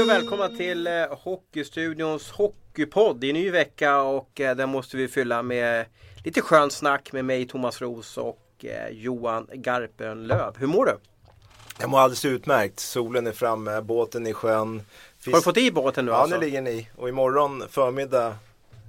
Hej och välkomna till eh, Hockeystudions Hockeypodd. Det är en ny vecka och eh, den måste vi fylla med lite skön snack med mig Thomas Ros och eh, Johan Garpenlöv. Hur mår du? Jag mår alldeles utmärkt. Solen är framme, båten är i sjön. Fisk... Har du fått i båten nu ja, alltså? Nu ligger ni. Och imorgon förmiddag,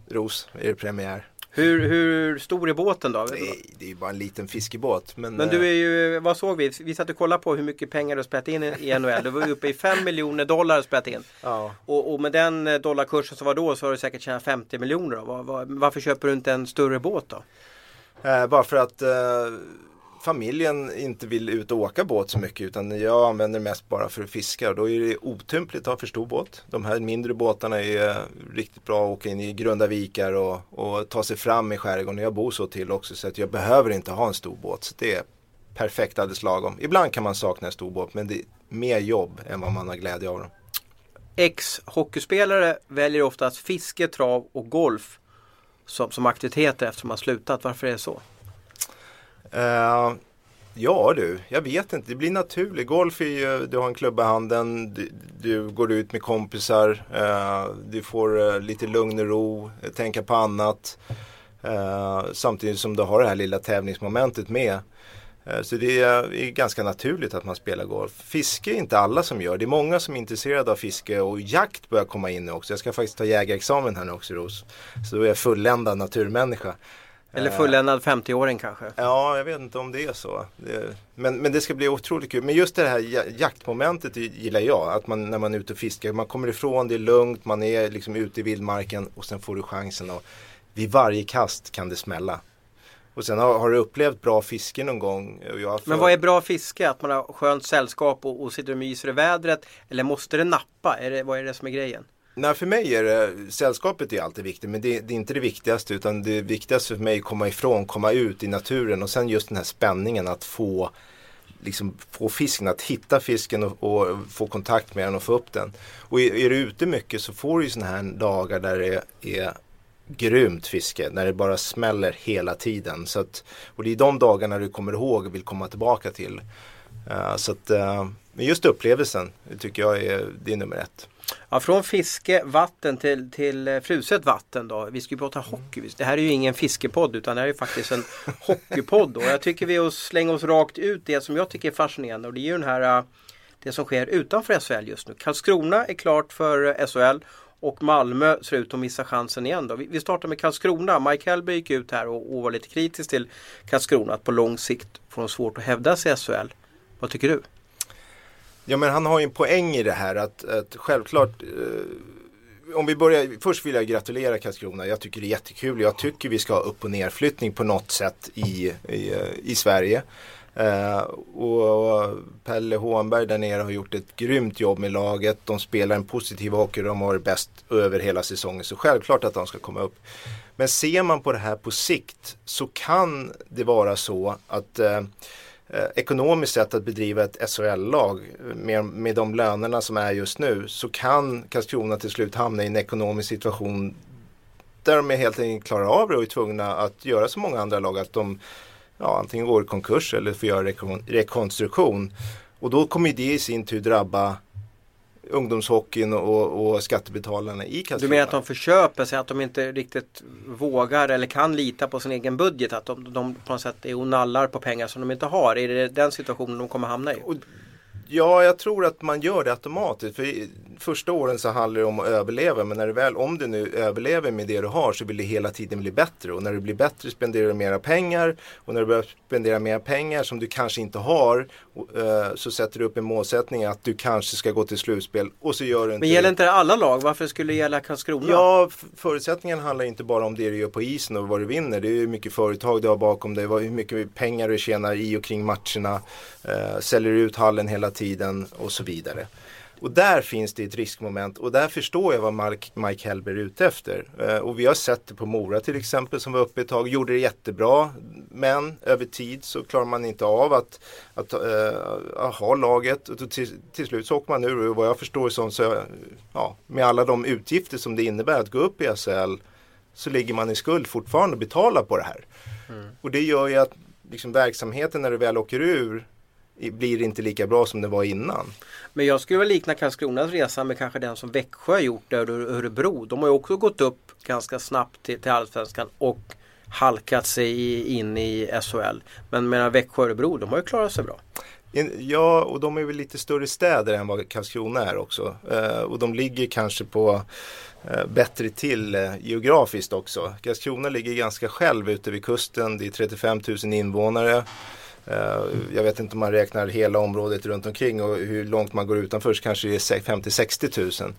Ros, är det premiär. Hur, hur stor är båten då? Det är, det är bara en liten fiskebåt. Men, men du är ju, vad såg vi? Vi satt och kollade på hur mycket pengar du spelat in i NHL. Du var uppe i 5 miljoner dollar spelat in. Ja. Och, och, med den eh, dollarkursen som var då så har du säkert tjänat 50 miljoner. Var, var, varför köper du inte en större båt då? Eh, bara för att eh, familjen inte vill ut och åka båt så mycket utan jag använder det mest bara för att fiska och då är det otympligt att ha för stor båt. De här mindre båtarna är eh, riktigt bra att åka in i grunda vikar och, och ta sig fram i skärgården. Jag bor så till också så att jag behöver inte ha en stor båt. Så det är perfekt alldeles lagom. Ibland kan man sakna en stor båt men det är mer jobb än vad man har glädje av dem. Ex-hockeyspelare väljer oftast fiske, trav och golf som, som aktiviteter eftersom man slutat. Varför är det så? Uh, ja du, jag vet inte. Det blir naturligt. Golf är ju, du har en klubba i handen, du, du går ut med kompisar, uh, du får uh, lite lugn och ro, tänka på annat. samtidigt som du har det här lilla tävlingsmomentet med. Så det är ganska naturligt att man spelar golf. Fiske är inte alla som gör. Det är många som är intresserade av fiske och jakt börjar komma in nu också. Jag ska faktiskt ta jägarexamen här nu också Ros. Så då är jag fulländad naturmänniska. Eller fulländad 50-åring kanske? Ja, jag vet inte om det är så. Men, men det ska bli otroligt kul. Men just det här jaktmomentet gillar jag. Att man när man är ute och fiskar, man kommer ifrån, det är lugnt, man är liksom ute i vildmarken och sen får du chansen. Och vid varje kast kan det smälla. Och sen har, har du upplevt bra fiske någon gång? För... Men vad är bra fiske? Att man har skönt sällskap och, och sitter och myser i vädret? Eller måste det nappa? Är det, vad är det som är grejen? Nej, för mig är det, sällskapet är alltid viktigt men det, det, är inte det viktigaste utan det viktigaste för mig är att komma ifrån, komma ut i naturen och sen just den här spänningen att få liksom få fisken, att hitta fisken och, och, få kontakt med den och få upp den. Och är, är du ute mycket så får du ju sådana här dagar där det är grymt fiske, när det bara smäller hela tiden. Så att, och det är de dagarna du kommer ihåg och vill komma tillbaka till. Uh, så att, uh, men just upplevelsen tycker jag är, det är nummer ett. Ja, från fiske, vatten till, till eh, fruset vatten då. Vi ska ju prata hockey. Det här är ju ingen fiskepodd utan det här är faktiskt en hockeypodd. Och jag tycker vi slänger oss rakt ut det som jag tycker är fascinerande och det är ju den här eh, det som sker utanför SHL just nu. Karlskrona är klart för eh, SHL och Malmö ser ut att missa chansen igen. Då. Vi startar med Karlskrona. Mike Hellberg gick ut här och, och var lite kritisk till Karlskrona att på lång sikt får de svårt att hävda sig i SHL. Vad tycker du? Ja men han har ju en poäng i det här att, att självklart eh, om vi börjar, först vill jag gratulera Karlskrona. Jag tycker det är jättekul. Jag tycker vi ska ha upp och nerflyttning på något sätt i, i, i Sverige. Eh, och Pelle Hånberg där nere har gjort ett grymt jobb med laget. De spelar en positiv hockey. De har varit bäst över hela säsongen. Så självklart att de ska komma upp. Men ser man på det här på sikt så kan det vara så att eh, eh, ekonomiskt sätt att bedriva ett SHL-lag med, med de lönerna som är just nu så kan Karlskrona till slut hamna i en ekonomisk situation där de helt enkelt klarar av det och är tvungna att göra som många andra lag att de ja, antingen går i konkurs eller får göra rekon rekonstruktion. Och då kommer det i sin tur drabba ungdomshockeyn och, och skattebetalarna i Karlskrona. Du menar att de förköper sig, att de inte riktigt vågar eller kan lita på sin egen budget? Att de, de på något sätt är och nallar på pengar som de inte har? Är det den situationen de kommer hamna i? Och Ja, jag tror att man gör det automatiskt. För första åren så handlar det om att överleva. Men när du väl, om du nu överlever med det du har så vill det hela tiden bli bättre. Och när du blir bättre spenderar du mera pengar. Och när du börjar spendera mer pengar som du kanske inte har eh, så sätter du upp en målsättning att du kanske ska gå till slutspel. Och så gör du inte Men gäller inte det alla lag? Varför skulle det gälla Karlskrona? Ja, förutsättningen handlar inte bara om det du gör på isen och vad du vinner. Det är hur mycket företag du har bakom dig, hur mycket pengar du tjänar i och kring matcherna. Eh, säljer ut hallen hela tiden tiden och så vidare. Och där finns det ett riskmoment och där förstår jag vad Mike, Mike Hellberg är ute efter. Eh, och vi har sett det på Mora till exempel som var uppe ett tag, gjorde det jättebra. Men över tid så klarar man inte av att, att, äh, ha laget. Och till, till slut så åker man ur och vad jag förstår så, så ja, med alla de utgifter som det innebär att gå upp i SHL så ligger man i skuld fortfarande och betalar på det här. Mm. Och det gör ju att liksom, verksamheten när du väl åker ur blir inte lika bra som det var innan. Men jag skulle vilja likna Karlskronas resa med kanske den som Växjö har gjort där Örebro. De har ju också gått upp ganska snabbt till, till Allsvenskan och halkat sig in i SHL. Men medan Växjö och Örebro, de har ju klarat sig bra. Ja, och de är väl lite större städer än vad Karlskrona är också. Eh, och de ligger kanske på eh, bättre till eh, geografiskt också. Karlskrona ligger ganska själv ute vid kusten. Det är 35 000 invånare. Eh, jag vet inte om man räknar hela området runt omkring och hur långt man går utanför så kanske det är 50-60 000.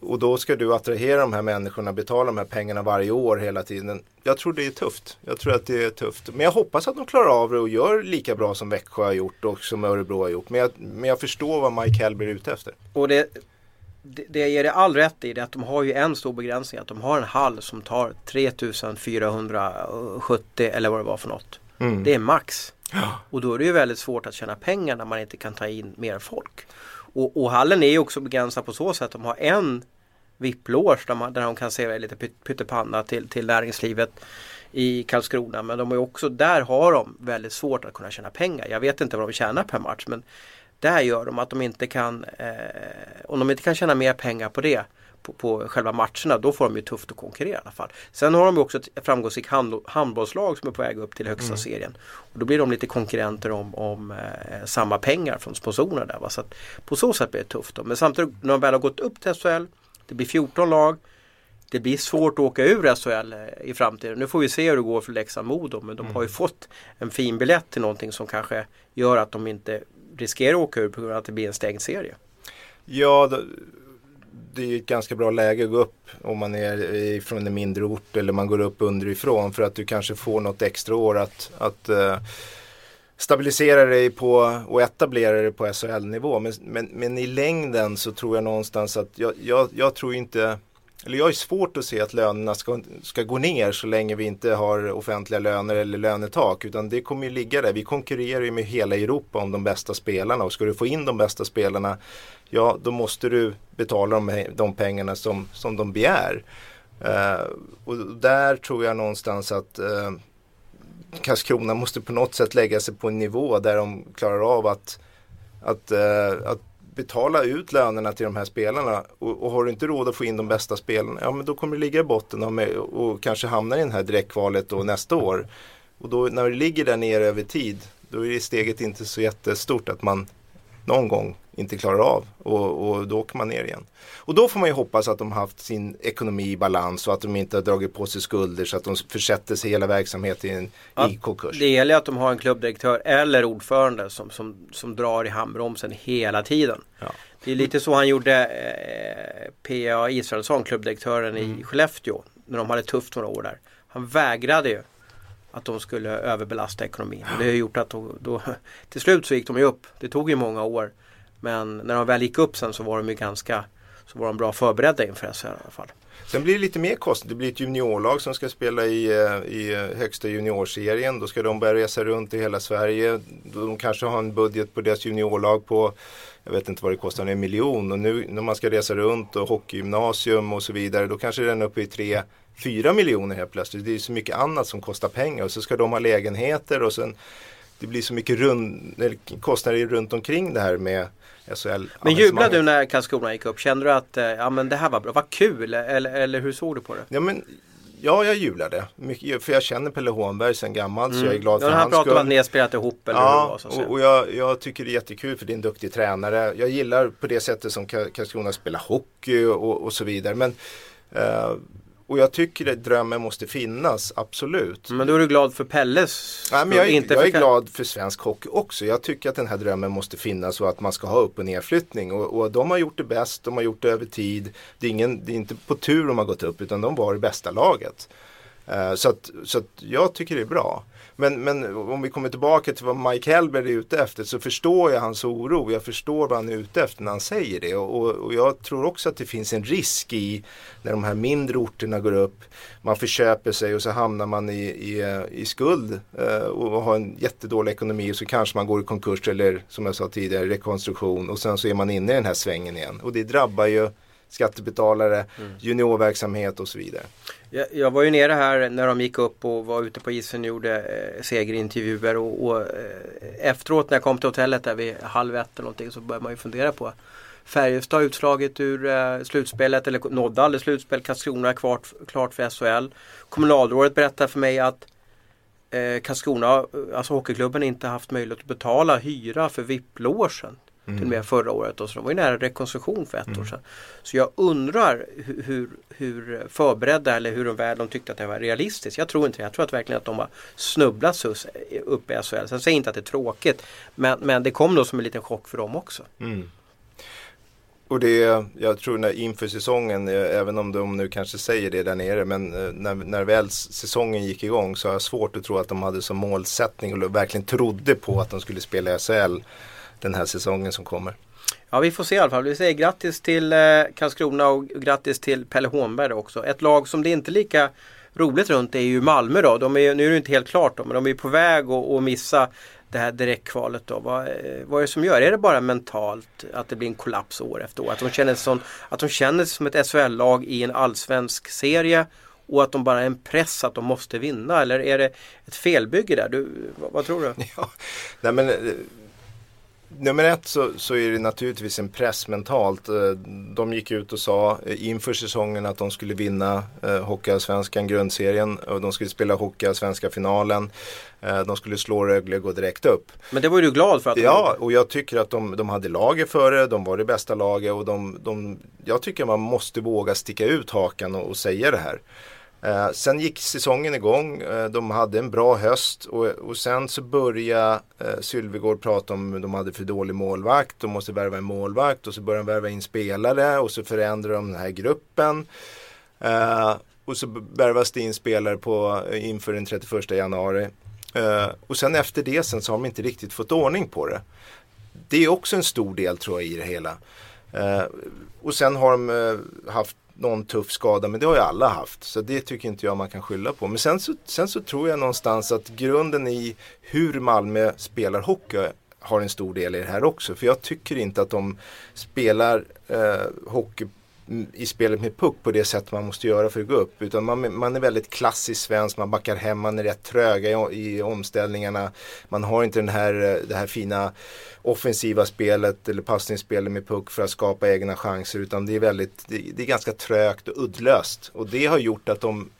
Och då ska du attrahera de här människorna, betala de här pengarna varje år hela tiden. Jag tror det är tufft. Jag tror att det är tufft. Men jag hoppas att de klarar av det och gör lika bra som Växjö har gjort och som Örebro har gjort. Men jag, men jag förstår vad Mike Hellby är ute efter. Och det, det, det ger det all rätt i det att de har ju en stor begränsning. Att de har en hall som tar 3470 eller vad det var för något. Mm. Det är max. Och då är det ju väldigt svårt att tjäna pengar när man inte kan ta in mer folk. Och, och hallen är ju också begränsad på så sätt att de har en VIP-loge där, där de kan servera lite pyttipanna till, till näringslivet i Karlskrona. Men de är också, där har de väldigt svårt att kunna tjäna pengar. Jag vet inte vad de tjänar per match men där gör de att de inte kan, eh, om de inte kan tjäna mer pengar på det på, på själva matcherna, då får de ju tufft att konkurrera i alla fall. Sen har de också ett framgångsrikt hand, handbollslag som är på väg upp till högsta mm. serien. Och då blir de lite konkurrenter om, om eh, samma pengar från sponsorerna där. Va? Så att på så sätt blir det tufft. Då. Men samtidigt när de väl har gått upp till SHL, det blir 14 lag. Det blir svårt att åka ur SHL eh, i framtiden. Nu får vi se hur det går för Leksand-Modo men de mm. har ju fått en fin biljett till någonting som kanske gör att de inte riskerar att åka ur på grund av att det blir en stängd serie. Ja, det är ett ganska bra läge att gå upp om man är från en mindre ort eller man går upp underifrån för att du kanske får något extra år att, att eh, stabilisera dig på och etablera dig på SHL-nivå. Men, men, men, i längden så tror jag någonstans att jag, jag, jag tror inte eller jag har svårt att se att lönerna ska, ska gå ner så länge vi inte har offentliga löner eller lönetak. Utan det kommer ju ligga där. Vi konkurrerar ju med hela Europa om de bästa spelarna och ska du få in de bästa spelarna ja då måste du betala de, de pengarna som, som de begär. Eh, och där tror jag någonstans att eh, Karlskrona måste på något sätt lägga sig på en nivå där de klarar av att, att, eh, att betala ut lönerna till de här spelarna och, och, har du inte råd att få in de bästa spelarna, ja men då kommer du ligga i botten och, med, och kanske hamna i det här direktkvalet då nästa år. Och då när du ligger där nere över tid, då är det steget inte så jättestort att man någon gång inte klarar av och, och, då åker man ner igen. Och då får man ju hoppas att de haft sin ekonomi i balans och att de inte har dragit på sig skulder så att de försätter sig hela verksamheten ja, i konkurs. Det gäller att de har en klubbdirektör eller ordförande som, som, som drar i handbromsen hela tiden. Ja. Det är lite så han gjorde eh, P.A. Israelsson, klubbdirektören mm. i Skellefteå, när de hade tufft några år där. Han vägrade ju att de skulle överbelasta ekonomin. Det har gjort att då, då, till slut så gick de ju upp. Det tog ju många år. Men när de väl gick upp sen så var de ju ganska så var de bra förberedda inför SHL i alla fall. Sen blir det lite mer kostnader. Det blir ett juniorlag som ska spela i, eh, i eh, högsta juniorserien. Då ska de börja resa runt i hela Sverige. De kanske har en budget på deras juniorlag på jag vet inte vad det kostar, en miljon. Och nu när man ska resa runt och hockeygymnasium och så vidare då kanske den är uppe i tre, fyra miljoner helt plötsligt. Det är så mycket annat som kostar pengar och så ska de ha lägenheter och sen det blir så mycket rund, kostnader runt omkring det här med SHL. Men jublade du när Karlskrona gick upp? Kände du att eh, ja, men det här var bra, vad kul eller, eller hur såg du på det? Ja, men, ja jag jublade. Mycket, för jag känner Pelle Hånberg sedan gammalt mm. så jag är glad ja, för hans skull. Han pratade om att ni har spelat ihop eller ja, hur det var, så och, och jag, jag, tycker det är jättekul för det är en duktig tränare. Jag gillar på det sättet som Karlskrona spelar hockey och, och så vidare. Men uh, och jag tycker att drömmen måste finnas, absolut. Men då är du glad för Pelles? Nej, men jag är, inte jag är glad för svensk hockey också. Jag tycker att den här drömmen måste finnas och att man ska ha upp och nedflyttning. Och, och de har gjort det bäst, de har gjort det över tid. Det är, ingen, det är inte på tur de har gått upp utan de var det bästa laget. Uh, så att, så att jag tycker det är bra. Men, men om vi kommer tillbaka till vad Mike Hellberg är ute efter så förstår jag hans oro. Jag förstår vad han är ute efter när han säger det. Och, och jag tror också att det finns en risk i när de här mindre orterna går upp. Man förköper sig och så hamnar man i, i, i skuld eh, och har en jättedålig ekonomi och så kanske man går i konkurs eller som jag sa tidigare rekonstruktion och sen så är man inne i den här svängen igen. Och det drabbar ju skattebetalare, mm. juniorverksamhet och så vidare. Jag, jag, var ju nere här när de gick upp och var ute på isen och gjorde eh, segerintervjuer och, och eh, efteråt när jag kom till hotellet där vid halv ett eller någonting så började man ju fundera på Färjestad utslaget ur eh, slutspelet eller nådde aldrig slutspel. Karlskrona är klart, klart för SHL. Kommunalrådet berättar för mig att eh, Karlskrona, alltså hockeyklubben, inte haft möjlighet att betala hyra för VIP-logen. Mm. Till och med förra året och så de var ju nära rekonstruktion för ett mm. år sedan. Så jag undrar hur, hur förberedda eller hur väl de tyckte att det var realistiskt. Jag tror inte det. Jag tror att verkligen att de har snubblat upp i SHL. Sen säger jag inte att det är tråkigt men, men det kom då som en liten chock för dem också. Mm. Och det, jag tror när inför säsongen, eh, även om de nu kanske säger det där nere, men eh, när, när väl säsongen gick igång så har jag svårt att tro att de hade som målsättning och verkligen trodde på att de skulle spela i SHL den här säsongen som kommer. Ja vi får se i alla fall. Vi säger grattis till eh, Karlskrona och grattis till Pelle Hånberg också. Ett lag som det inte är lika roligt runt är ju Malmö då. De är, nu är det inte helt klart då, men de är på väg att, att missa det här direktkvalet då? Vad, vad är det som gör? Är det bara mentalt att det blir en kollaps år efter år? Att de känner, som, att de känner sig som ett SHL-lag i en allsvensk serie och att de bara är en press att de måste vinna? Eller är det ett felbygge där? Du, vad, vad tror du? Ja, nej men, Nummer ett så, så, är det naturligtvis en press mentalt. Eh, de gick ut och sa inför säsongen att de skulle vinna eh, Hockeyallsvenskan grundserien och de skulle spela Hockeyallsvenska finalen. Eh, de skulle slå Rögle och gå direkt upp. Men det var du glad för? att Ja, och jag tycker att de, de hade laget före, de var det bästa laget och de, de, jag tycker man måste våga sticka ut hakan och, och säga det här. Eh, sen gick säsongen igång, eh, de hade en bra höst och, och sen så började eh, Sylvegård prata om att de hade för dålig målvakt, de måste värva en målvakt och så började de värva in spelare och så förändrade de den här gruppen. Eh, och så värvas det in spelare på, eh, inför den 31 januari. Eh, och sen efter det sen så har de inte riktigt fått ordning på det. Det är också en stor del tror jag i det hela. Eh, och sen har de eh, haft någon tuff skada men det har ju alla haft. Så det tycker inte jag man kan skylla på. Men sen så, sen så tror jag någonstans att grunden i hur Malmö spelar hockey har en stor del i det här också. För jag tycker inte att de spelar eh, hockey i spelet med puck på det sätt man måste göra för att gå upp. Utan man, man är väldigt klassisk svensk, man backar hem, man är rätt tröga i, i omställningarna. Man har inte den här, det här fina offensiva spelet eller passningsspelet med puck för att skapa egna chanser. Utan det är, väldigt, det, det är ganska trögt och uddlöst. Och det har gjort att de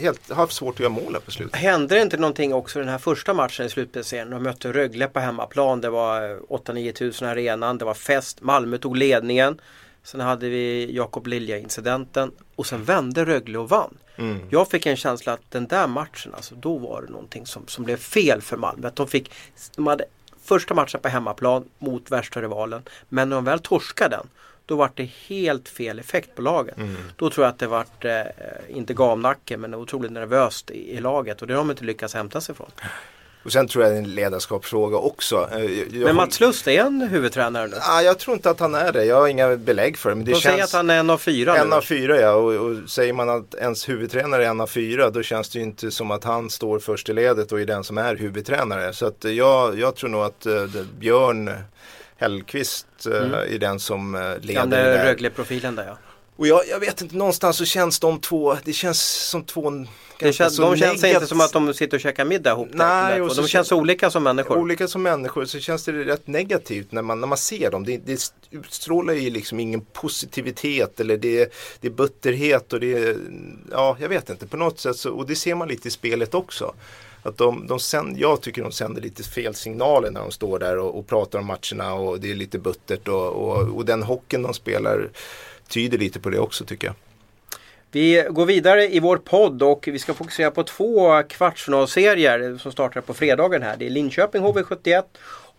helt, har haft svårt att göra mål på slutet. Hände det inte någonting också den här första matchen i slutspelsserien? De mötte Rögle på hemmaplan. Det var 8-9 tusen arenan. Det var fest. Malmö tog ledningen. Sen hade vi Jakob Lilja-incidenten och sen vände Rögle och vann. Mm. Jag fick en känsla att den där matchen, alltså då var det någonting som, som blev fel för Malmö. Att de, fick, de hade första matchen på hemmaplan mot värsta rivalen. Men när de väl torskade den, då var det helt fel effekt på laget. Mm. Då tror jag att det vart, eh, inte gamnacke, men otroligt nervöst i, i, laget och det har de inte lyckats hämta sig från. Och sen tror jag det är en ledarskapsfråga också. Eh, jag, men Mats Lust är en huvudtränare nu? Ah, jag tror inte att han är det. Jag har inga belägg för det. Men det De känns... säger att han är en av fyra En nu. av fyra ja. Och, och, säger man att ens huvudtränare är en av fyra då känns det ju inte som att han står först i ledet och är den som är huvudtränare. Så att jag, jag tror nog att uh, Björn Hellqvist uh, mm. är den som uh, leder. Den Rögle-profilen där ja. Och jag, jag, vet inte, någonstans så känns de två, det känns som två det känns, de känns inte som att de sitter och käkar middag ihop. Nej, och de känns olika som människor. Olika som människor så känns det rätt negativt när man, när man ser dem. Det, det utstrålar ju liksom ingen positivitet eller det, det är butterhet och det är, ja jag vet inte på något sätt så, och det ser man lite i spelet också. Att de, de sänd, jag tycker de sänder lite fel signaler när de står där och, och pratar om matcherna och det är lite buttert och, och, och den hockeyn de spelar tyder lite på det också tycker jag. Vi går vidare i vår podd och vi ska fokusera på två kvartsfinalserier som startar på fredagen här. Det är Linköping HV71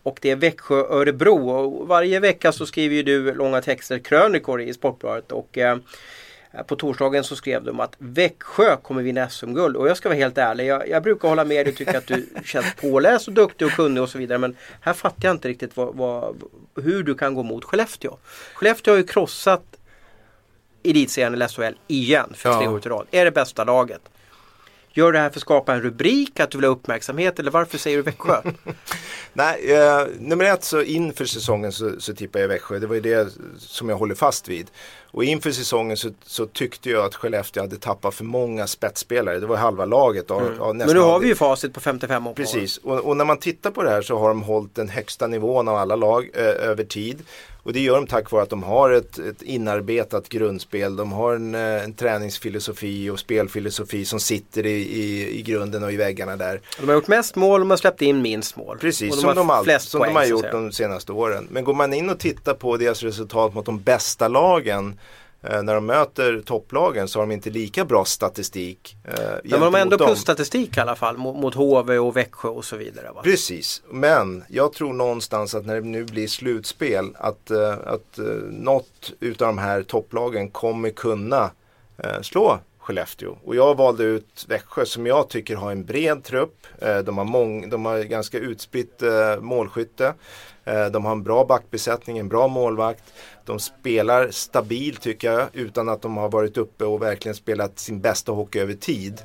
och det är Växjö Örebro. Och varje vecka så skriver du långa texter, krönikor i Sportbladet. Och, eh, på torsdagen så skrev de att Växjö kommer vinna SM-guld och jag ska vara helt ärlig. Jag, jag brukar hålla med dig och tycka att du känns påläst och duktig och kunnig och så vidare. Men här fattar jag inte riktigt vad, vad, hur du kan gå mot Skellefteå. Skellefteå har ju krossat elitserien eller SHL igen för ja. tre år i rad. Är det bästa laget. Gör det här för att skapa en rubrik, att du vill ha uppmärksamhet eller varför säger du Växjö? Nej, eh, nummer ett så inför säsongen så, så tippar jag Växjö. Det var ju det som jag håller fast vid. Och inför säsongen så, så, tyckte jag att Skellefteå hade tappat för många spetsspelare. Det var halva laget. Av, mm. av Men nu har vi ju facit på 55 år. Precis, och, och, när man tittar på det här så har de hållit den högsta nivån av alla lag eh, över tid. Och det gör de tack vare att de har ett, ett inarbetat grundspel. De har en, eh, en träningsfilosofi och spelfilosofi som sitter i, i, i grunden och i väggarna där. De har gjort mest mål och de har släppt in minst mål. Precis, som, de, all, som poäng, de har gjort de senaste åren. Men går man in och tittar på deras resultat mot de bästa lagen när de möter topplagen så har de inte lika bra statistik. Eh, men de har ändå plusstatistik i alla fall mot, mot HV och Växjö och så vidare. Va? Precis, men jag tror någonstans att när det nu blir slutspel att, eh, att eh, något utav de här topplagen kommer kunna eh, slå Skellefteå. Och jag valde ut Växjö som jag tycker har en bred trupp. Eh, de har, mång, de har ganska utspritt eh, målskytte. Eh, de har en bra backbesättning, en bra målvakt. De spelar stabilt tycker jag utan att de har varit uppe och verkligen spelat sin bästa hockey över tid.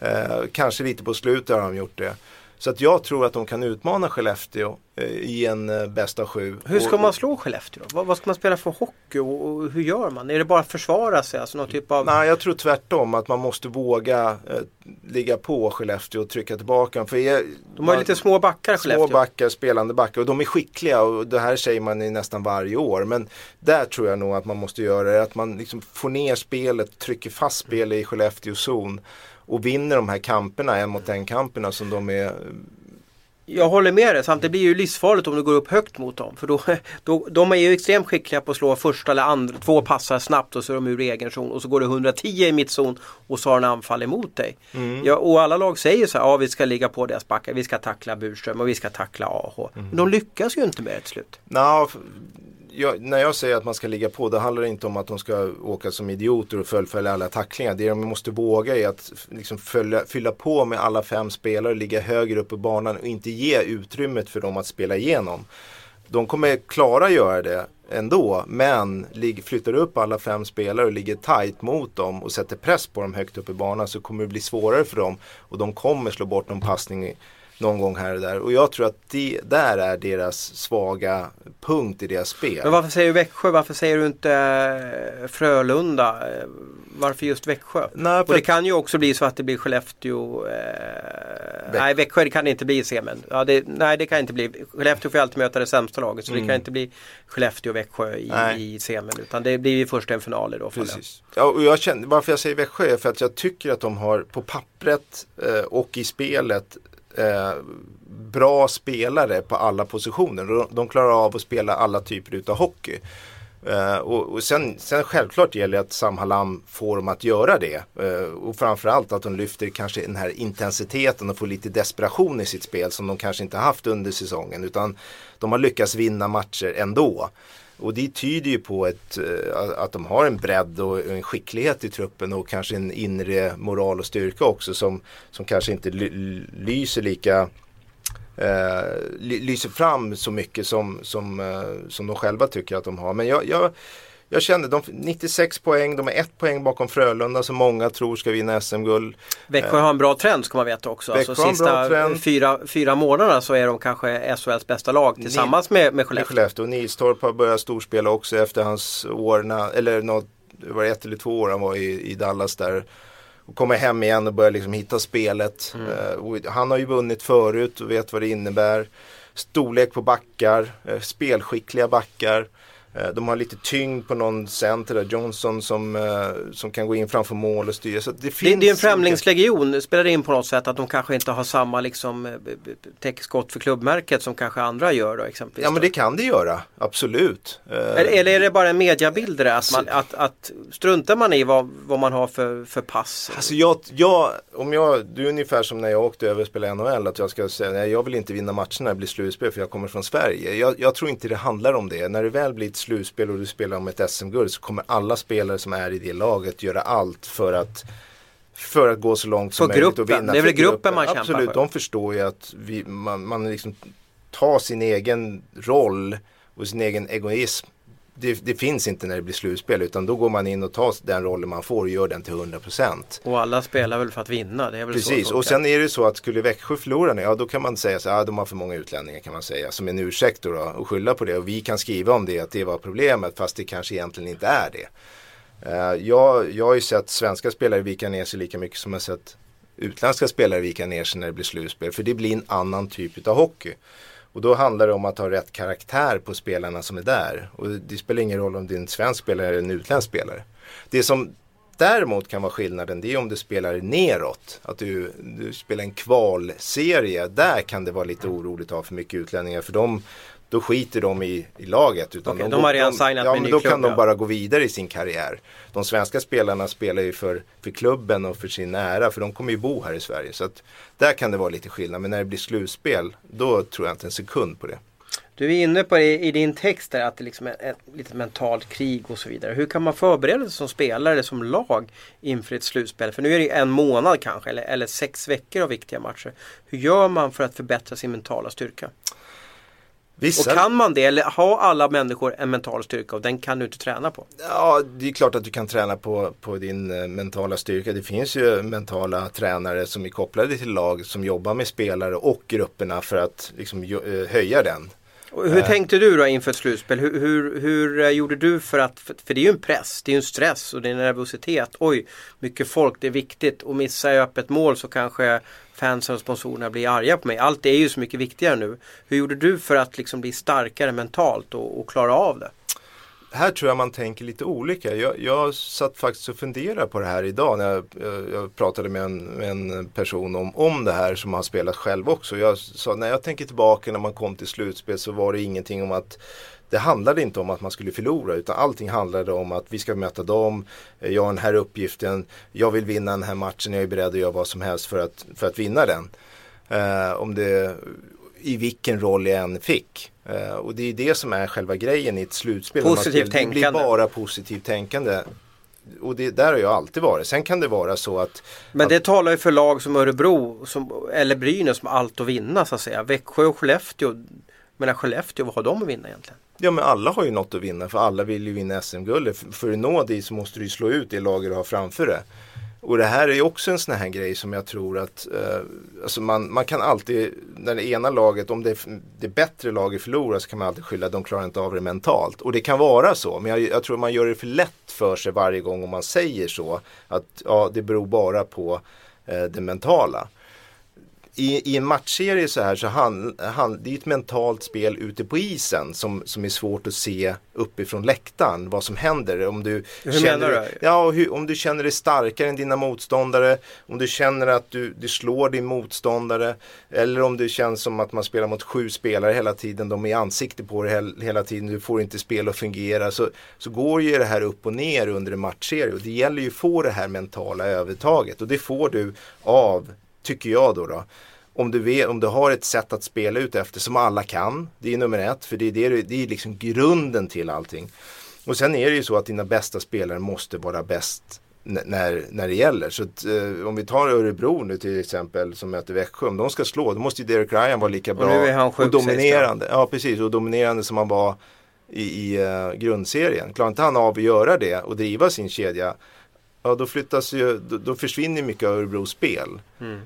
Eh, kanske lite på slutet har de gjort det. Så att jag tror att de kan utmana Skellefteå eh, i en eh, bästa sju. Hur ska man slå Skellefteå? Vad, vad ska man spela för hockey och, och, hur gör man? Är det bara att försvara sig? Alltså någon typ av... Nej, jag tror tvärtom att man måste våga eh, ligga på Skellefteå och trycka tillbaka. För de har man, lite små backar Skellefteå. Små backar, spelande backar och de är skickliga och det här säger man i nästan varje år. Men där tror jag nog att man måste göra det. Att man liksom får ner spelet, trycker fast spelet i Skellefteå zon och vinner de här kamperna, en mot en kamperna som de är jag håller med dig, samtidigt blir det ju livsfarligt om du går upp högt mot dem. För då, då, de är ju extremt skickliga på att slå första eller andra, två passar snabbt och så är de ur egen zon och så går det 110 i mittzon och så har en anfall emot dig. Mm. Ja, och alla lag säger så här, ja vi ska ligga på deras backar, vi ska tackla Burström och vi ska tackla AH. Mm. Men de lyckas ju inte med det till slut. No, jag, när jag säger att man ska ligga på, det handlar inte om att de ska åka som idioter och fullfölja alla tacklingar. Det de måste våga är att liksom följa, fylla på med alla fem spelare, ligga högre upp på banan och inte ge utrymmet för dem att spela igenom. De kommer klara att göra det ändå, men flyttar upp alla fem spelare och ligger tight mot dem och sätter press på dem högt upp i banan så kommer det bli svårare för dem och de kommer slå bort någon passning någon gång här och där. Och jag tror att det där är deras svaga punkt i deras spel. Men varför säger du Växjö? Varför säger du inte eh, Frölunda? Varför just Växjö? Nej, och det kan ju också bli så att det blir Skellefteå. Eh, nej, Växjö det kan det inte bli i semin. Ja, det, nej, det kan inte bli. Skellefteå får alltid möta det sämsta laget. Så mm. det kan inte bli Skellefteå och Växjö i, i semin. Utan det blir ju först en final då. Precis. Ja, och jag känner, varför jag säger Växjö är för att jag tycker att de har på pappret eh, och i spelet eh, bra spelare på alla positioner. De, klarar av att spela alla typer av hockey. Uh, och, och sen, sen, självklart gäller det att Sam Hallam får dem att göra det. Uh, och framförallt att de lyfter kanske den här intensiteten och får lite desperation i sitt spel som de kanske inte haft under säsongen. Utan de har lyckats vinna matcher ändå. Och det tyder ju på ett, eh, att de har en bredd och en skicklighet i truppen och kanske en inre moral och styrka också som, som kanske inte lyser lika eh, lyser fram så mycket som, som, eh, som de själva tycker att de har. Men jag, jag, jag kände de 96 poäng, de är ett poäng bakom Frölunda som många tror ska vinna SM-guld. Växjö har en bra trend ska man veta också. Växjö alltså, sista fyra, fyra månaderna så är de kanske SHLs bästa lag tillsammans med, med Skellefteå. Skellefteå. Nilstorp har börjat storspela också efter hans år, eller något, det var ett eller två år han var i, i Dallas där och kommer hem igen och börjar liksom hitta spelet. Mm. Uh, han har ju vunnit förut och vet vad det innebär. Storlek på backar, uh, spelskickliga backar. Eh, de har lite tyngd på någon center där, Johnson som, eh, som kan gå in framför mål och styra. Så det, finns det, det är en främlingslegion, spelar det in på något sätt att de kanske inte har samma liksom, eh, täckskott för klubbmärket som kanske andra gör då exempelvis? Ja men det kan det göra, absolut. Eller, eller är det bara en mediabild det att, man, att, att struntar man i vad, vad man har för, för pass? Alltså jag, jag, om jag, det är ungefär som när jag åkte över och spelade NHL att jag ska säga nej jag vill inte vinna matcherna när det blir slutspel för jag kommer från Sverige. Jag, jag tror inte det handlar om det. När det väl blir ett slutspel och du spelar om ett SM-guld så kommer alla spelare som är i det laget göra allt för att för att gå så långt som möjligt och vinna. Det är väl gruppen, gruppen man kämpar Absolut, de förstår ju att vi, man, man liksom tar sin egen roll och sin egen egoism det, det, finns inte när det blir slutspel utan då går man in och tar den rollen man får och gör den till 100%. Och alla spelar väl för att vinna. Precis, så och sen är det så att skulle Växjö förlora nu, ja då kan man säga så att ah, de har för många utlänningar kan man säga som en ursäkt då, då och skylla på det. Och vi kan skriva om det, att det var problemet fast det kanske egentligen inte är det. Eh, jag, jag har ju sett svenska spelare vika ner sig lika mycket som jag sett utländska spelare vika ner sig när det blir slutspel. För det blir en annan typ av hockey. Och då handlar det om att ha rätt karaktär på spelarna som är där. Och det spelar ingen roll om det är en svensk spelare eller en utländsk spelare. Det som däremot kan vara skillnaden det är om du spelar neråt. Att du, du spelar en kvalserie. Där kan det vara lite oroligt att ha för mycket utlänningar. För de, då skiter de i, i laget. Utan okay, de, de har redan signat ja, med men Då klubb, kan ja. de bara gå vidare i sin karriär. De svenska spelarna spelar ju för, för klubben och för sin ära. För de kommer ju bo här i Sverige. Så att där kan det vara lite skillnad. Men när det blir slutspel då tror jag inte en sekund på det. Du är inne på det i din text där att det liksom är ett litet mentalt krig och så vidare. Hur kan man förbereda sig som spelare eller som lag inför ett slutspel? För nu är det en månad kanske eller, eller sex veckor av viktiga matcher. Hur gör man för att förbättra sin mentala styrka? Vissa... Och kan man det eller har alla människor en mental styrka och den kan du inte träna på? Ja, det är klart att du kan träna på, på din uh, mentala styrka. Det finns ju mentala tränare som är kopplade till lag som jobbar med spelare och grupperna för att liksom, uh, höja den. Och hur äh. tänkte du då inför ett slutspel? Hur, hur, hur, eh, gjorde du för att, för, för det är ju en press, det är ju en stress och det är en nervositet. Oj, mycket folk, det är viktigt och missar jag öppet mål så kanske fansen och sponsorerna blir arga på mig. Allt är ju så mycket viktigare nu. Hur gjorde du för att liksom bli starkare mentalt och, och klara av det? Här tror jag man tänker lite olika. Jag, jag satt faktiskt och funderade på det här idag när jag, jag pratade med en, med en, person om, om det här som har spelat själv också. Jag sa när jag tänker tillbaka när man kom till slutspel så var det ingenting om att det handlade inte om att man skulle förlora utan allting handlade om att vi ska möta dem, jag har den här uppgiften, jag vill vinna den här matchen, jag är beredd att göra vad som helst för att, för att vinna den. Eh, om det, i vilken roll jag än fick. Uh, och det är det som är själva grejen i ett slutspel. Positivt tänkande. Det blir bara positivt tänkande. Och det, där har jag alltid varit. Sen kan det vara så att Men det att, talar ju för lag som Örebro som, eller Brynäs som allt att vinna så att säga. Växjö och Skellefteå. Men Skellefteå, vad har de att vinna egentligen? Ja men alla har ju något att vinna för alla vill ju vinna SM-guldet. För, för att nå dit så måste du ju slå ut det lager du har framför dig. Och det här är ju också en sån här grej som jag tror att eh, alltså man, man kan alltid, när det ena laget, om det, det bättre laget förlorar så kan man alltid skylla att de klarar inte av det mentalt. Och det kan vara så, men jag, jag, tror man gör det för lätt för sig varje gång om man säger så. Att ja, det beror bara på eh, det mentala i, i en matchserie så här så han, han, det är ett mentalt spel ute på isen som, som är svårt att se uppifrån läktaren vad som händer. Om du hur känner, menar du? Ja, hur, om du känner dig starkare än dina motståndare, om du känner att du, du slår din motståndare eller om det känns som att man spelar mot sju spelare hela tiden, de är i ansikte på dig hela, hela tiden, du får inte spel att fungera. Så, så går ju det här upp och ner under en matchserie och det gäller ju att få det här mentala övertaget och det får du av tycker jag då. då om du, vet, om du har ett sätt att spela ut efter som alla kan. Det är nummer ett för det är, det, det är liksom grunden till allting. Och sen är det ju så att dina bästa spelare måste vara bäst när, när det gäller. Så att, eh, om vi tar Örebro nu till exempel som möter Växjö. Om de ska slå då måste ju Derek Ryan vara lika bra och, och dominerande. Ja precis och dominerande som han var i, i uh, grundserien. Klarar inte han av att göra det och driva sin kedja. Ja då flyttas ju, då, då försvinner mycket av Örebros spel. Mm.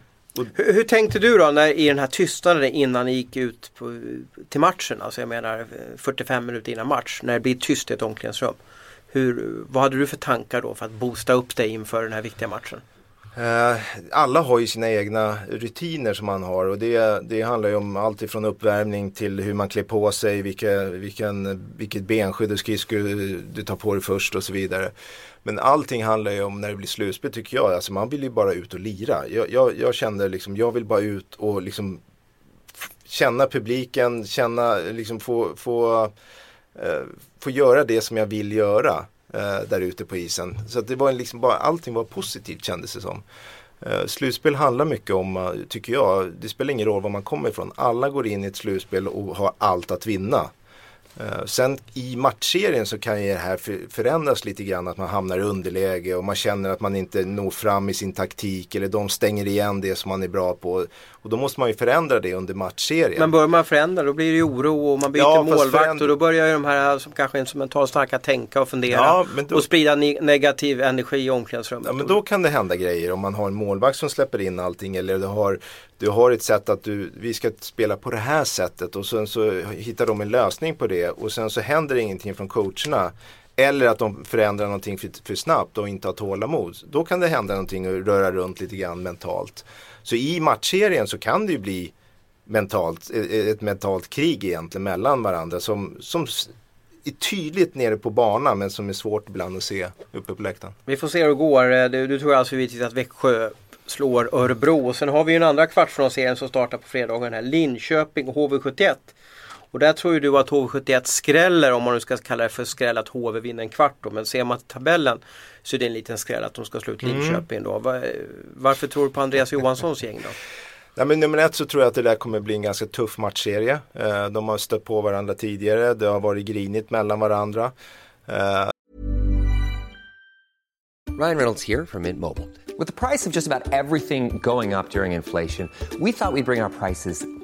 Hur, hur, tänkte du då när, i den här tystnaden innan ni gick ut på, till matchen? Alltså jag menar 45 minuter innan match när det blir tyst i ett omklädningsrum. Hur, vad hade du för tankar då för att boosta upp dig inför den här viktiga matchen? Eh, alla har ju sina egna rutiner som man har och det, det handlar ju om allt ifrån uppvärmning till hur man klär på sig, vilka, vilken, vilket benskydd och skridskor du tar på dig först och så vidare. Men allting handlar ju om när det blir slutspel tycker jag. Alltså man vill ju bara ut och lira. Jag, jag, jag kände liksom, jag vill bara ut och liksom känna publiken, känna, liksom få, få, eh, få göra det som jag vill göra eh, där ute på isen. Så det var liksom bara, allting var positivt kändes det som. Eh, slutspel handlar mycket om, eh, tycker jag, det spelar ingen roll var man kommer ifrån. Alla går in i ett slutspel och har allt att vinna. Uh, sen i matchserien så kan ju det här för, förändras lite grann att man hamnar i underläge och man känner att man inte når fram i sin taktik eller de stänger igen det som man är bra på. Och då måste man ju förändra det under matchserien. Men börjar man förändra då blir det ju oro och man byter ja, målvakt och då börjar ju de här som kanske är mentalt starka tänka och fundera ja, då... och sprida ne negativ energi i omklädningsrummet. Ja men då kan det hända grejer om man har en målvakt som släpper in allting eller du har du har ett sätt att du, vi ska spela på det här sättet och sen så hittar de en lösning på det och sen så händer ingenting från coacherna eller att de förändrar någonting för, för snabbt och inte har tålamod. Då kan det hända någonting och röra runt lite grann mentalt. Så i matchserien så kan det ju bli mentalt, eh, ett mentalt krig egentligen mellan varandra som, som är tydligt nere på banan men som är svårt ibland att se uppe på läktaren. Vi får se hur det går. Eh, du, du tror alltså vi att Växjö slår Örebro. Och sen har vi ju en andra kvartsfinalserien som startar på fredagen. Här. Linköping och HV71. Och där tror ju du att HV71 skräller om man nu ska kalla det för skräll att HV vinner en kvart då. Men ser man till tabellen så är det en liten skräll att de ska slå ut mm. Linköping då. Var, varför tror du på Andreas Johanssons gäng då? Nej, men nummer ett så tror jag att det där kommer bli en ganska tuff matchserie. Eh, de har stött på varandra tidigare. Det har varit grinigt mellan varandra. Eh, Ryan Reynolds här från Mint Mobile. Med priset på nästan allt som går upp under inflationen, trodde vi att vi skulle bring våra priser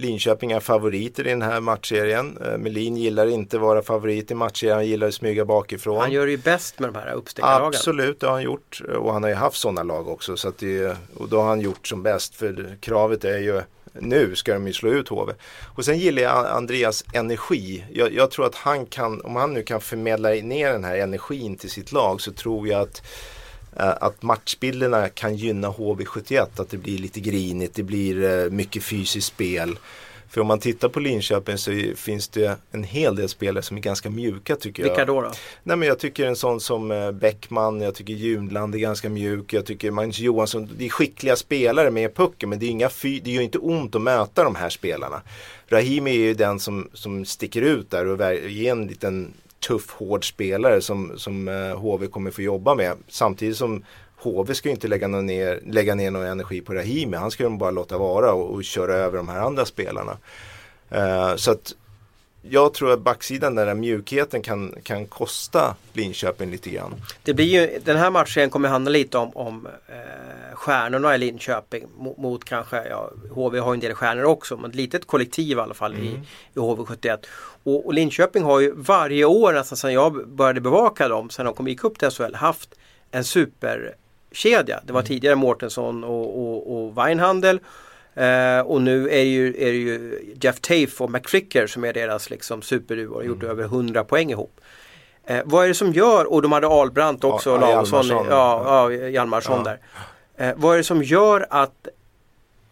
Linköping är favoriter i den här matchserien. Eh, Melin gillar inte att vara favorit i matchserien, han gillar att smyga bakifrån. Han gör det ju bäst med de här uppstickarlagen. Absolut, det har han gjort. Och han har ju haft sådana lag också. Så det, och då har han gjort som bäst. För kravet är ju nu ska de ju slå ut HV. Och sen gillar jag Andreas energi. Jag, jag, tror att han kan, om han nu kan förmedla ner den här energin till sitt lag så tror jag att Eh, att matchbilderna kan gynna HV71. Att det blir lite grinigt, det blir eh, mycket fysiskt spel. För om man tittar på Linköping så finns det en hel del spelare som är ganska mjuka tycker jag. Vilka då? då? Nej men jag tycker en sån som eh, Bäckman, jag tycker Junland är ganska mjuk, jag tycker Magnus Johansson, det är skickliga spelare med pucken men det, är inga fy, det gör inte ont att möta de här spelarna. Rahimi är ju den som, som sticker ut där och ger en liten tuff, hård spelare som, som HV eh, kommer få jobba med. Samtidigt som HV ska inte lägga ner, lägga ner någon energi på Rahimi. Han ska de bara låta vara och, och köra över de här andra spelarna. Uh, så att jag tror att backsidan, den där mjukheten kan, kan kosta Linköping lite grann. Det blir ju, den här matchen kommer handla lite om, om eh, stjärnorna i Linköping mot, mot, kanske, ja, HV har en del stjärnor också, men ett litet kollektiv i alla fall mm. i, i HV71. Och, och, Linköping har ju varje år nästan sedan jag började bevaka dem, sedan de kom gick upp till SHL, haft en superkedja. Det var mm. tidigare Mårtensson och, och, och Weinhandel Uh, och nu är det, ju, är det ju Jeff Tafe och McFlicker som är deras liksom superduo och gjort mm. över 100 poäng ihop. Uh, vad är det som gör, och de hade Albrandt också, ja, Larsson, ja, ja, Hjalmarsson ja. där. Uh, vad är det som gör att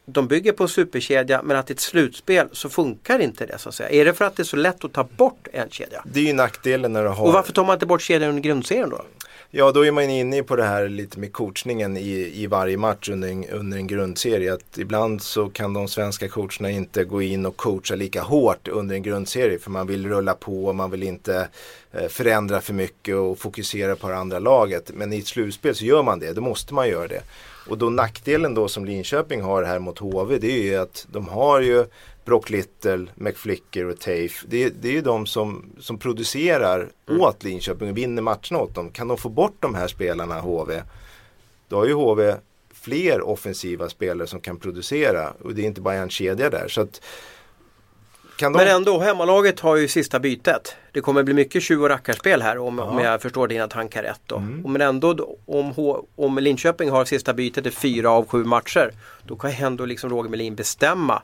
de bygger på superkedja men att i ett slutspel så funkar inte det så att säga. Är det för att det är så lätt att ta bort en kedja? Det är ju nackdelen när du har... Och varför tar man inte bort kedjan under grundserien då? Ja, då är man inne på det här lite med coachningen i, i varje match under en, under en grundserie. Att ibland så kan de svenska coacherna inte gå in och coacha lika hårt under en grundserie för man vill rulla på och man vill inte eh, förändra för mycket och fokusera på det andra laget. Men i ett slutspel så gör man det, då måste man göra det. Och då nackdelen då som Linköping har här mot HV det är ju att de har ju Brock Little, McFlicker och Tafe. Det, det är ju de som, som producerar mm. åt Linköping och vinner matcherna åt dem. Kan de få bort de här spelarna HV, då har ju HV fler offensiva spelare som kan producera och det är inte bara en kedja där. Så att, de... Men ändå, hemmalaget har ju sista bytet. Det kommer bli mycket tjuv och rackarspel här om, om jag förstår dina tankar rätt. Mm. Men ändå om, om Linköping har sista bytet i fyra av sju matcher då kan ändå liksom Roger Melin bestämma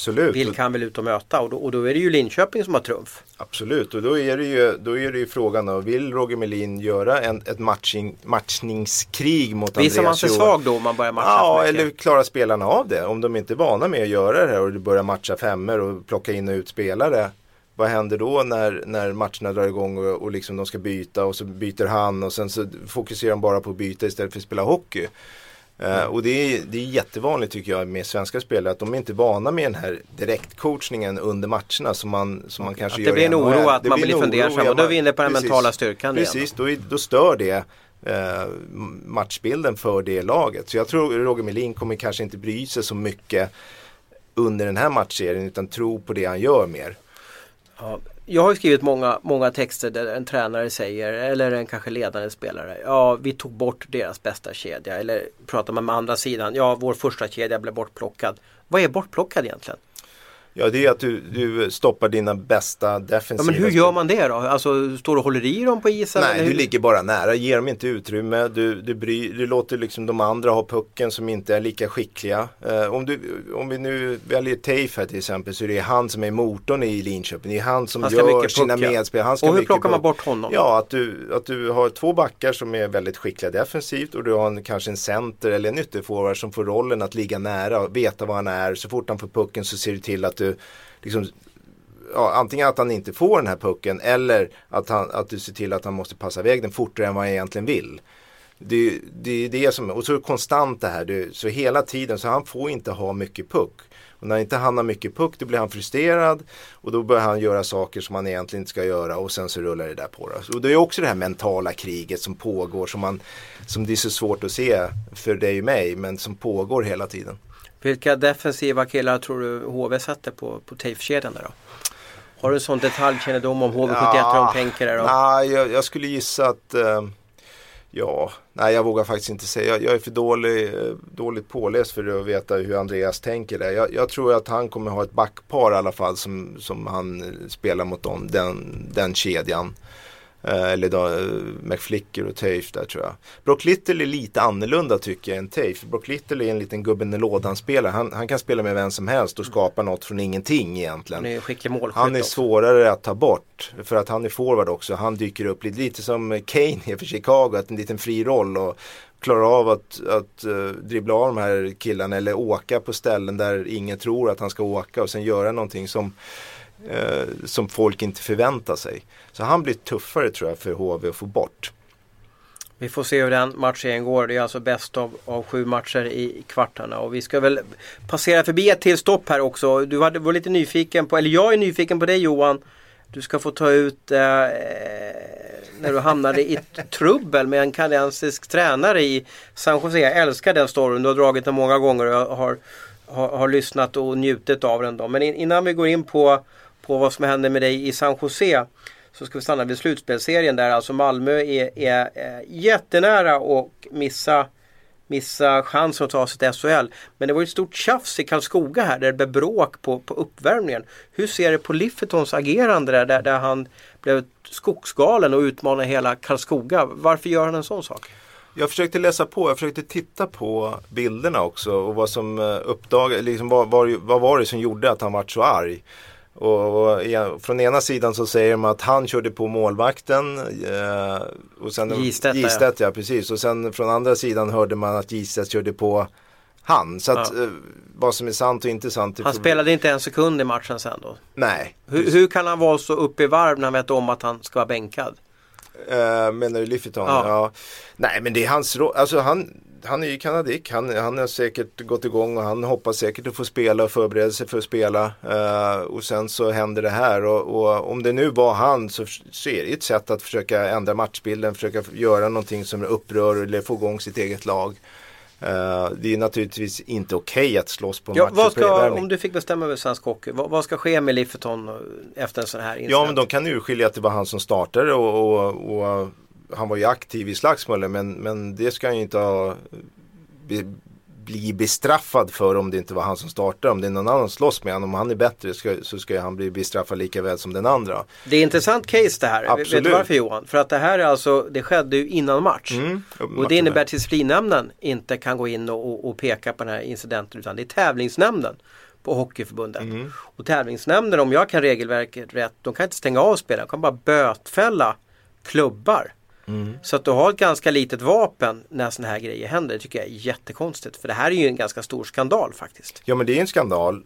Absolut. Vilka han vill ut och möta och då, och då, är det ju Linköping som har trumf. Absolut och då är det ju, då är det ju frågan då, vill Roger Melin göra en, ett matching, matchningskrig mot Andreas Visar man sig svag då om man börjar matcha Ja, eller klarar spelarna av det? Om de inte är vana med att göra det här och börjar matcha femmer och plocka in och ut spelare. Vad händer då när, när matcherna drar igång och, och liksom de ska byta och så byter han och sen så fokuserar de bara på att byta istället för att spela hockey. Uh, och det är, det är jättevanligt tycker jag med svenska spelare att de är inte vana med den här direktcoachningen under matcherna som man, som man kanske att gör Det blir en oro att det man blir fundersam och då är vi inne på den precis, mentala styrkan Precis, då, då stör det eh, matchbilden för det laget. Så jag tror Roger Melin kommer kanske inte bry sig så mycket under den här matchserien utan tro på det han gör mer. Ja, jag har skrivit många, många texter där en tränare säger, eller en kanske ledande spelare, ja vi tog bort deras bästa kedja. Eller pratar man med andra sidan, ja vår första kedja blev bortplockad. Vad är bortplockad egentligen? Ja det är att du, du stoppar dina bästa defensiva Ja, men hur gör man det då? Alltså står och håller i dem på isen? Nej, du ligger bara nära, ger dem inte utrymme. Du, du, bry, du låter liksom de andra ha pucken som inte är lika skickliga. Eh, om, du, om vi nu väljer Tafe här till exempel så är det han som är motorn i Linköping. Det är han som Han gör sina medspel. Han ska Och hur mycket plockar man bort honom? Ja, att du, att du har två backar som är väldigt skickliga defensivt och du har en, kanske en center eller en ytterforward som får rollen att ligga nära och veta var han är. Så fort han får pucken så ser du till att du liksom ja, antingen att han inte får den här pucken eller att, han, att du ser till att han måste passa iväg den fortare än vad han egentligen vill. Det, det är som, och så är det konstant det här, det, så hela tiden, så han får inte ha mycket puck. Och när inte han har mycket puck då blir han frustrerad och då börjar han göra saker som han egentligen inte ska göra och sen så rullar det där på. Det. Och det är också det här mentala kriget som pågår som, man, som det är så svårt att se för dig och mig men som pågår hela tiden. Vilka defensiva killar tror du HV sätter på, på Tafe-kedjan där då? Har du en sån detaljkännedom om HV71 hur de tänker där då? Nej, jag, jag skulle gissa att eh, Ja, nej jag vågar faktiskt inte säga. Jag, jag är för dålig, eh, dåligt påläst för att veta hur Andreas tänker där. Jag, jag tror att han kommer ha ett backpar i alla fall som, som han eh, spelar mot dem, den, den kedjan. Eh, eller då, eh, McFlicker och Tafe där tror jag. Brock Little är lite annorlunda tycker jag än Tafe. Brock Little är en liten gubben i lådan spelare. Han, han kan spela med vem som helst och skapa något från ingenting egentligen. Han är skicklig målskytt Han är också. svårare att ta bort för att han är forward också. Han dyker upp lite, lite som Kane är för Chicago, att en liten fri roll och klarar av att, att uh, dribbla av de här killarna eller åka på ställen där ingen tror att han ska åka och sen göra någonting som, eh, som folk inte förväntar sig. Så han blir tuffare tror jag för HV att få bort. Vi får se hur den matchen går. Det är alltså bäst av, av sju matcher i kvartarna. Och vi ska väl passera förbi ett till stopp här också. Du hade, var lite nyfiken på, eller jag är nyfiken på dig Johan. Du ska få ta ut eh, när du hamnade i trubbel med en kanadensisk tränare i San Jose. Jag älskar den storyn. Du har dragit den många gånger och jag har, har, har lyssnat och njutit av den. Då. Men in, innan vi går in på, på vad som händer med dig i San Jose så ska vi stanna vid slutspelserien där alltså Malmö är, är, är jättenära och missa missa chansen att ta sig till SHL. Men det var ett stort tjafs i Karlskoga här där det blev bråk på, på uppvärmningen. Hur ser du på Liffertons agerande där, där, där han blev skogsgalen och utmanade hela Karlskoga? Varför gör han en sån sak? Jag försökte läsa på, jag försökte titta på bilderna också och vad som eh, uppdagades, uppdagade, liksom vad, vad, vad var det som gjorde att han var så arg. Och, från ena sidan så säger man att han körde på målvakten. Eh, och sen, Gistedt, ja. Gistedt ja. precis. Och sen från andra sidan hörde man att Gistedt körde på han. Så att Ja. eh, vad som är sant och inte sant. Han spelade inte en sekund i matchen sen då. Nej. Hur, hur kan han vara så uppe i varv när han vet om att han ska vara bänkad? Uh, menar du Lifferton? Ja. Ja. Nej men det är hans roll. Alltså han, han är ju kanadick. Han, han har säkert gått igång och han hoppas säkert att få spela och förbereda sig för att spela. Eh, och sen så händer det här. Och, och om det nu var han så, så är det ett sätt att försöka ändra matchbilden. Försöka göra någonting som upprör eller få igång sitt eget lag. Eh, det är naturligtvis inte okej att slås på en Ja, match. vad ska, om du fick bestämma över svensk hockey, vad, vad ska ske med Lifferton efter en sån här incident? Ja men de kan urskilja att det var han som startade och, och, och han var ju aktiv i slagsmålet men, men det ska han ju inte ha bli bestraffad för om det inte var han som startade. Om det är någon annan som slåss med honom, om han är bättre ska, så ska han bli bestraffad lika väl som den andra. Det är intressant case det här. Vet Absolut. du varför Johan? För att det här är alltså, det skedde ju innan match. Mm, Och det innebär att disciplinnämnden inte kan gå in och, och, och peka på den här incidenten utan det är tävlingsnämnden på Hockeyförbundet. Mm. Och tävlingsnämnden, om jag kan regelverket rätt, de kan inte stänga av spelare, de kan bara bötfälla klubbar. Mm. Så att du har ett ganska litet vapen när sådana här grejer händer, det tycker jag är jättekonstigt. För det här är ju en ganska stor skandal faktiskt. Ja men det är en skandal.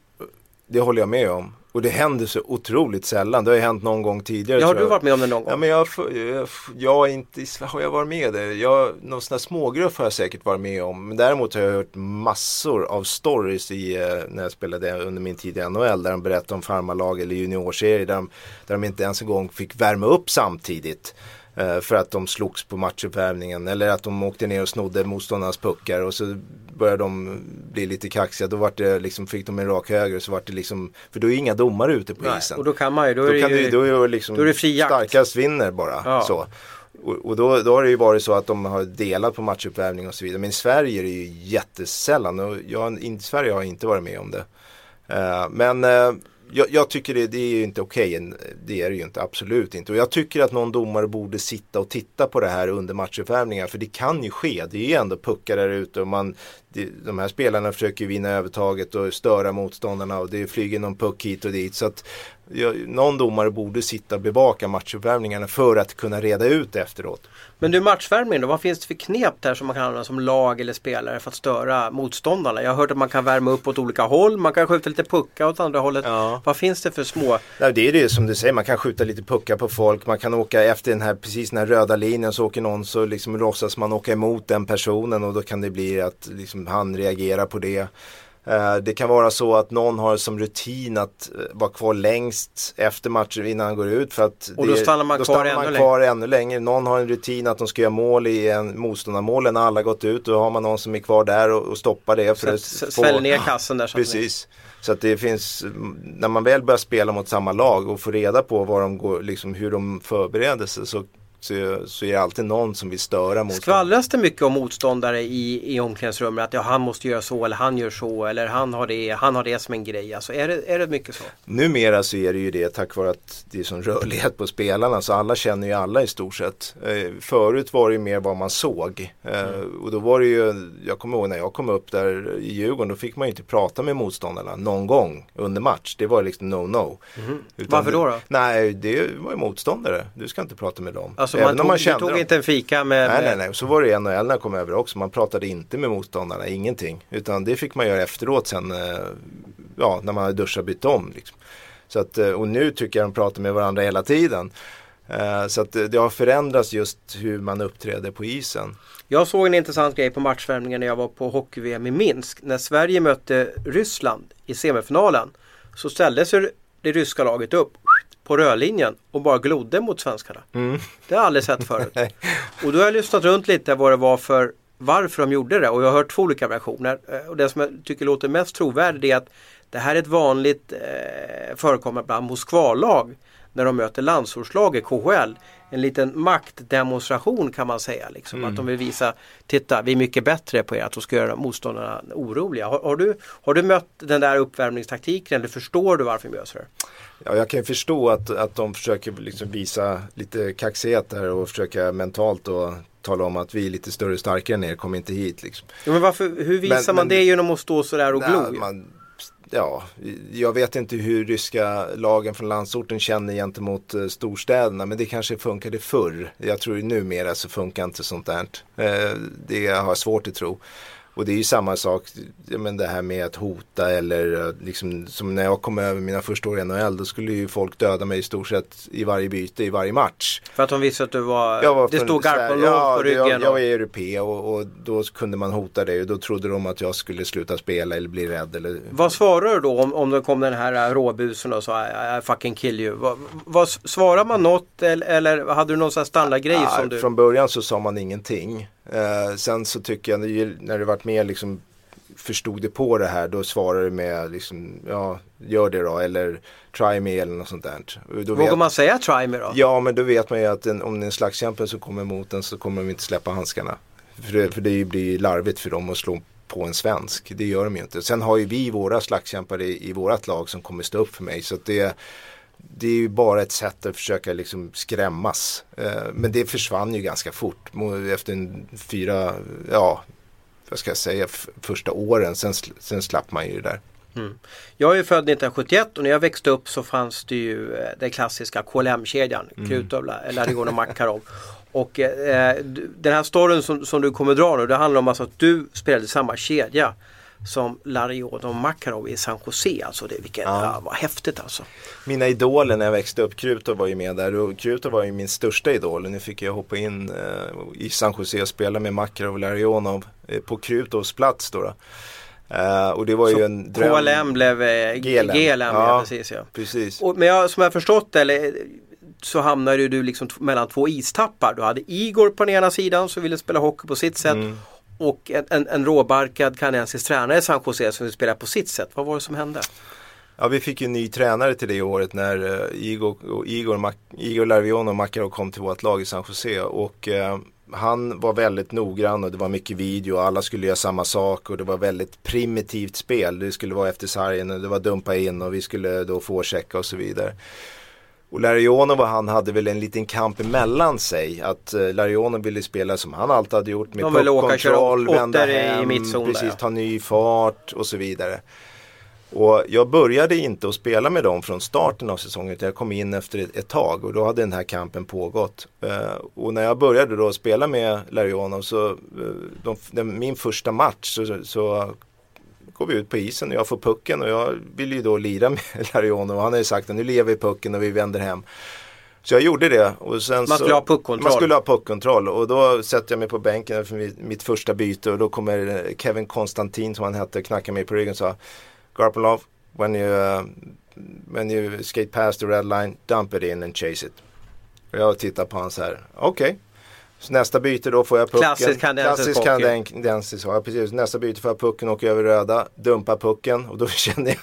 Det håller jag med om. Och det händer så otroligt sällan. Det har ju hänt någon gång tidigare. Ja, har du varit med om det någon gång? Ja men jag, jag, jag är inte, har jag varit med det? Jag, någon sån här smågrupp har jag säkert varit med om. Men däremot har jag hört massor av stories i, eh, när jag spelade under min tid i NHL. Där de berättade om farmarlag eller juniorserier. Där de, där de inte ens en gång fick värma upp samtidigt. Eh, För att de slogs på matchuppvärmningen eller att de åkte ner och snodde motståndarnas puckar och så började de bli lite kaxiga. Då vart det liksom, fick de en rak höger så vart det liksom, för då är inga domare ute på Nej, isen. och då kan man ju, då är Då, det kan ju, det, då är det liksom då är det fri jakt. starkast vinner bara. Ja. Så. Och, och då, då har det ju varit så att de har delat på matchuppvärmning och så vidare. Men i Sverige är det ju jättesällan och jag, i Sverige har jag inte varit med om det. Eh, men eh, jag, jag tycker det, det är ju inte okej. Okay. Det är det ju inte, absolut inte. Och jag tycker att någon domare borde sitta och titta på det här under matchuppvärmningar. För det kan ju ske. Det är ju ändå puckar där ute och man, det, de här spelarna försöker vinna övertaget och störa motståndarna och det flyger någon puck hit och dit. Så att jag, någon domare borde sitta och bevaka matchuppvärmningarna för att kunna reda ut det efteråt. Men du matchvärmning då, vad finns det för knep där som man kan använda som lag eller spelare för att störa motståndarna? Jag har hört att man kan värma upp åt olika håll, man kan skjuta lite puckar åt andra hållet. Ja. Vad finns det för små? Nej, det är det som du säger, man kan skjuta lite puckar på folk, man kan åka efter den här, precis den här röda linjen så åker någon så liksom låtsas man åka emot den personen och då kan det bli att liksom han reagerar på det. Eh, Det kan vara så att någon har som rutin att eh, vara kvar längst efter matchen innan han går ut. För att Och då stannar man då kvar stannar man ännu kvar ännu längre. Någon har en rutin att de ska göra mål i en motståndarmål när alla gått ut. Då har man någon som är kvar där och, och stoppar det. För Så att få- ner kassen där. Precis. Så att det finns, när man väl börjar spela mot samma lag och får reda på vad de går, liksom hur de förbereder sig så, så, så är det alltid någon som vill störa mot Skvallras det mycket om motståndare i, i omklädningsrummet? Att ja, han måste göra så eller han gör så eller han har det, han har det som en grej. Alltså, är, det, är det mycket så? Numera så är det ju det tack vare att det är sån rörlighet på spelarna så alla känner ju alla i stort sett. Eh, förut var det ju mer vad man såg. Eh, Och då var det ju, jag kommer ihåg när jag kom upp där i Djurgården då fick man ju inte prata med motståndarna någon gång under match. Det var liksom no-no. Utan Varför då, då? Nej, det var ju motståndare. Du ska inte prata med dem. Alltså Även man tog, kände du tog dem. inte en fika med... Nej, nej, nej. Så var det i NHL när jag kom över också. Man pratade inte med motståndarna, ingenting. Utan det fick man göra efteråt sen, eh, ja, när man hade duschat och bytt om. Liksom. Så att, eh, och nu tycker jag de pratar med varandra hela tiden. Eh, Så att det har förändrats just hur man uppträder på isen. Jag såg en intressant grej på matchvärmningen när jag var på hockey-VM i Minsk. När Sverige mötte Ryssland i semifinalen så ställde sig det ryska laget upp på rödlinjen och bara glodde mot svenskarna. Det har jag aldrig sett förut. och då har jag lyssnat runt lite vad det var för varför de gjorde det och jag har hört två olika versioner. Eh, Och det som jag tycker låter mest trovärdigt är att det här är ett vanligt eh, förekommande bland Moskvalag när de möter landsortslaget KHL. En liten maktdemonstration kan man säga. Liksom. Att de vill visa, titta vi är mycket bättre på er, att de ska göra motståndarna oroliga. Har, har, du, har du mött den där uppvärmningstaktiken eller förstår du varför de gör så? här? Ja, jag kan ju förstå att, att de försöker liksom visa lite kaxighet där och försöka mentalt och tala om att vi är lite större och starkare än er, kom inte hit liksom. Ja, men varför, hur visar Men- man men- det genom att stå sådär och glo? Nej, man, ja, jag vet inte hur ryska lagen från landsorten känner gentemot eh, storstäderna men det kanske funkade förr. Jag tror numera så funkar inte sånt där. Eh, det har jag svårt att tro. Och det är ju samma sak, men det här med att hota eller eh, liksom, som när jag kom över mina första år i NHL då skulle ju folk döda mig i stort sett i varje byte, i varje match. För att de visste att du var, var det stod garpolog ja, på ryggen. Jag, jag var europé och, och då kunde man hota det och då trodde de att jag skulle sluta spela eller bli rädd. Eller... Vad svarar du då om, om det kom den här äh, råbusen och sa I, I fucking kill you? Vad, vad, svarar man något eller, eller hade du någon sån här standardgrej Ja, som du... Från början så sa man ingenting. Eh, sen så tycker jag när- det varit mer liksom förstod det på det här då svarade det med liksom ja gör det då eller try me eller något sånt där. Då Vågar vet, man säga try me då? Ja men då vet man ju att en, om det är en slagskämpe som kommer emot den så kommer de inte släppa handskarna. För det, för det blir larvigt för dem att slå på en svensk. Det gör de ju inte. Sen har ju vi våra slagskämpar i, i vårat lag som kommer stå upp för mig. Så det, det är ju bara ett sätt att försöka liksom skrämmas. Eh, men det försvann ju ganska fort. Efter en fyra, ja, vad ska jag säga, första åren. Sen, sen slapp man ju det där. Jag är född 1971 och när jag växte upp så fanns det ju eh, den klassiska KLM-kedjan. Mm. Krutov, Larionov och Makarov. Och eh, den här storyn som, som du kommer dra nu det handlar om alltså att du spelade samma kedja som Larionov och Makarov i San Jose. Alltså det, vilken, Ja. ja. vad häftigt alltså. Mina idoler när jag växte upp, Krutov var ju med där och Krutov var ju min största idol. Nu fick jag hoppa in eh, i San Jose och spela med Makarov och Larionov eh, på Krutovs plats då. då. Eh, och det var ju en dröm. KLM blev eh, GLM. GLM, ja. Precis ja. Precis. Och, men jag, som jag förstått eller, så hamnade du liksom mellan två istappar. Du hade Igor på den ena sidan som ville spela hockey på sitt sätt. Mm och en, en, en råbarkad kanadensisk tränare i San Jose som vill spela på sitt sätt. Vad var det som hände? Ja, vi fick ju en ny tränare till det året när uh, Igor, Igor, Mac, Igor Larvion och Makarov kom till vårt lag i San Jose. Och uh, han var väldigt noggrann och det var mycket video och alla skulle göra samma sak och det var väldigt primitivt spel. Det skulle vara efter sargen och det var dumpa in och vi skulle då få checka och så vidare. Och Larionov och han hade väl en liten kamp emellan sig. Att uh, Larionov ville spela som han alltid hade gjort med puckkontroll, vända hem, precis, ta ny fart och så vidare. Och jag började inte att spela med dem från starten av säsongen utan jag kom in efter ett, ett tag och då hade den här kampen pågått. Uh, och när jag började då spela med Larionov så, uh, de, de, min första match så, så går vi ut på isen och jag får pucken och jag vill ju då lira med Larionov och han har ju sagt att nu lever vi pucken och vi vänder hem. Så jag gjorde det. Och sen man skulle så, ha puckkontroll. Man skulle ha puckkontroll och då sätter jag mig på bänken för mitt, första byte och då kommer Kevin Konstantin som han hette knackar mig på ryggen och sa Garpenlov, when you, uh, when you skate past the red line, dump it in and chase it. Och jag tittar på honom så här, okej. Okay. Så nästa byte då får jag pucken. Klassisk kanadensisk Klassisk ja precis. Nästa byte får jag pucken, åker över röda, dumpar pucken och då känner jag,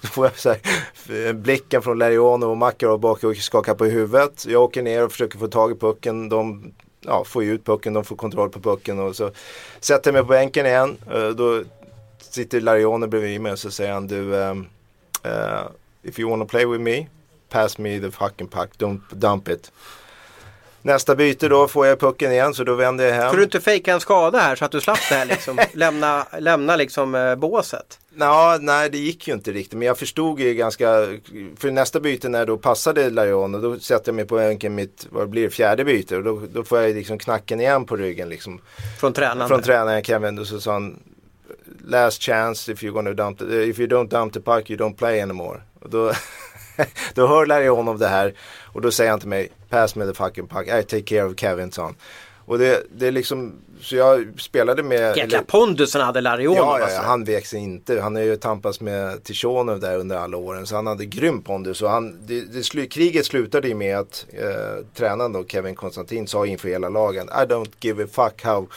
då får jag så här, blicken från Lariano och Makarov bak och skakar på huvudet. Jag åker ner och försöker få tag i pucken. De ja, får ut pucken, de får kontroll på pucken och så sätter jag mig på bänken igen. Då sitter Larione bredvid mig och så säger han du um, uh, If you wanna play with me Pass me the fucking puck, don't dump it. Nästa byte då får jag pucken igen så då vänder jag hem. Får du inte fejka en skada här så att du slapp det här liksom? lämna, lämna liksom eh, båset? Nå, nej det gick ju inte riktigt men jag förstod ju ganska För nästa byte när då passade Larion och då sätter jag mig på bänken mitt Vad blir fjärde byte och då, då får jag liksom knacken igen på ryggen liksom Från tränaren? Från tränaren Kevin och så sa han last chance if you're gonna dump the, if you don't dump the puck you don't play anymore. Och då, då hör Larry honom det här och då säger han till mig pass me the fucking puck, I take care of Kevin son. Och det, det är liksom, så jag spelade med... Jäkla pondusen hade Larionov ja, ja, ja, han vek sig inte. Han har ju tampats med Tishonov där under alla åren. Så han hade grym pondus. Och han, det, det kriget slutade ju med att eh, tränaren då, Kevin Konstantin sa inför hela lagen I don't give a fuck how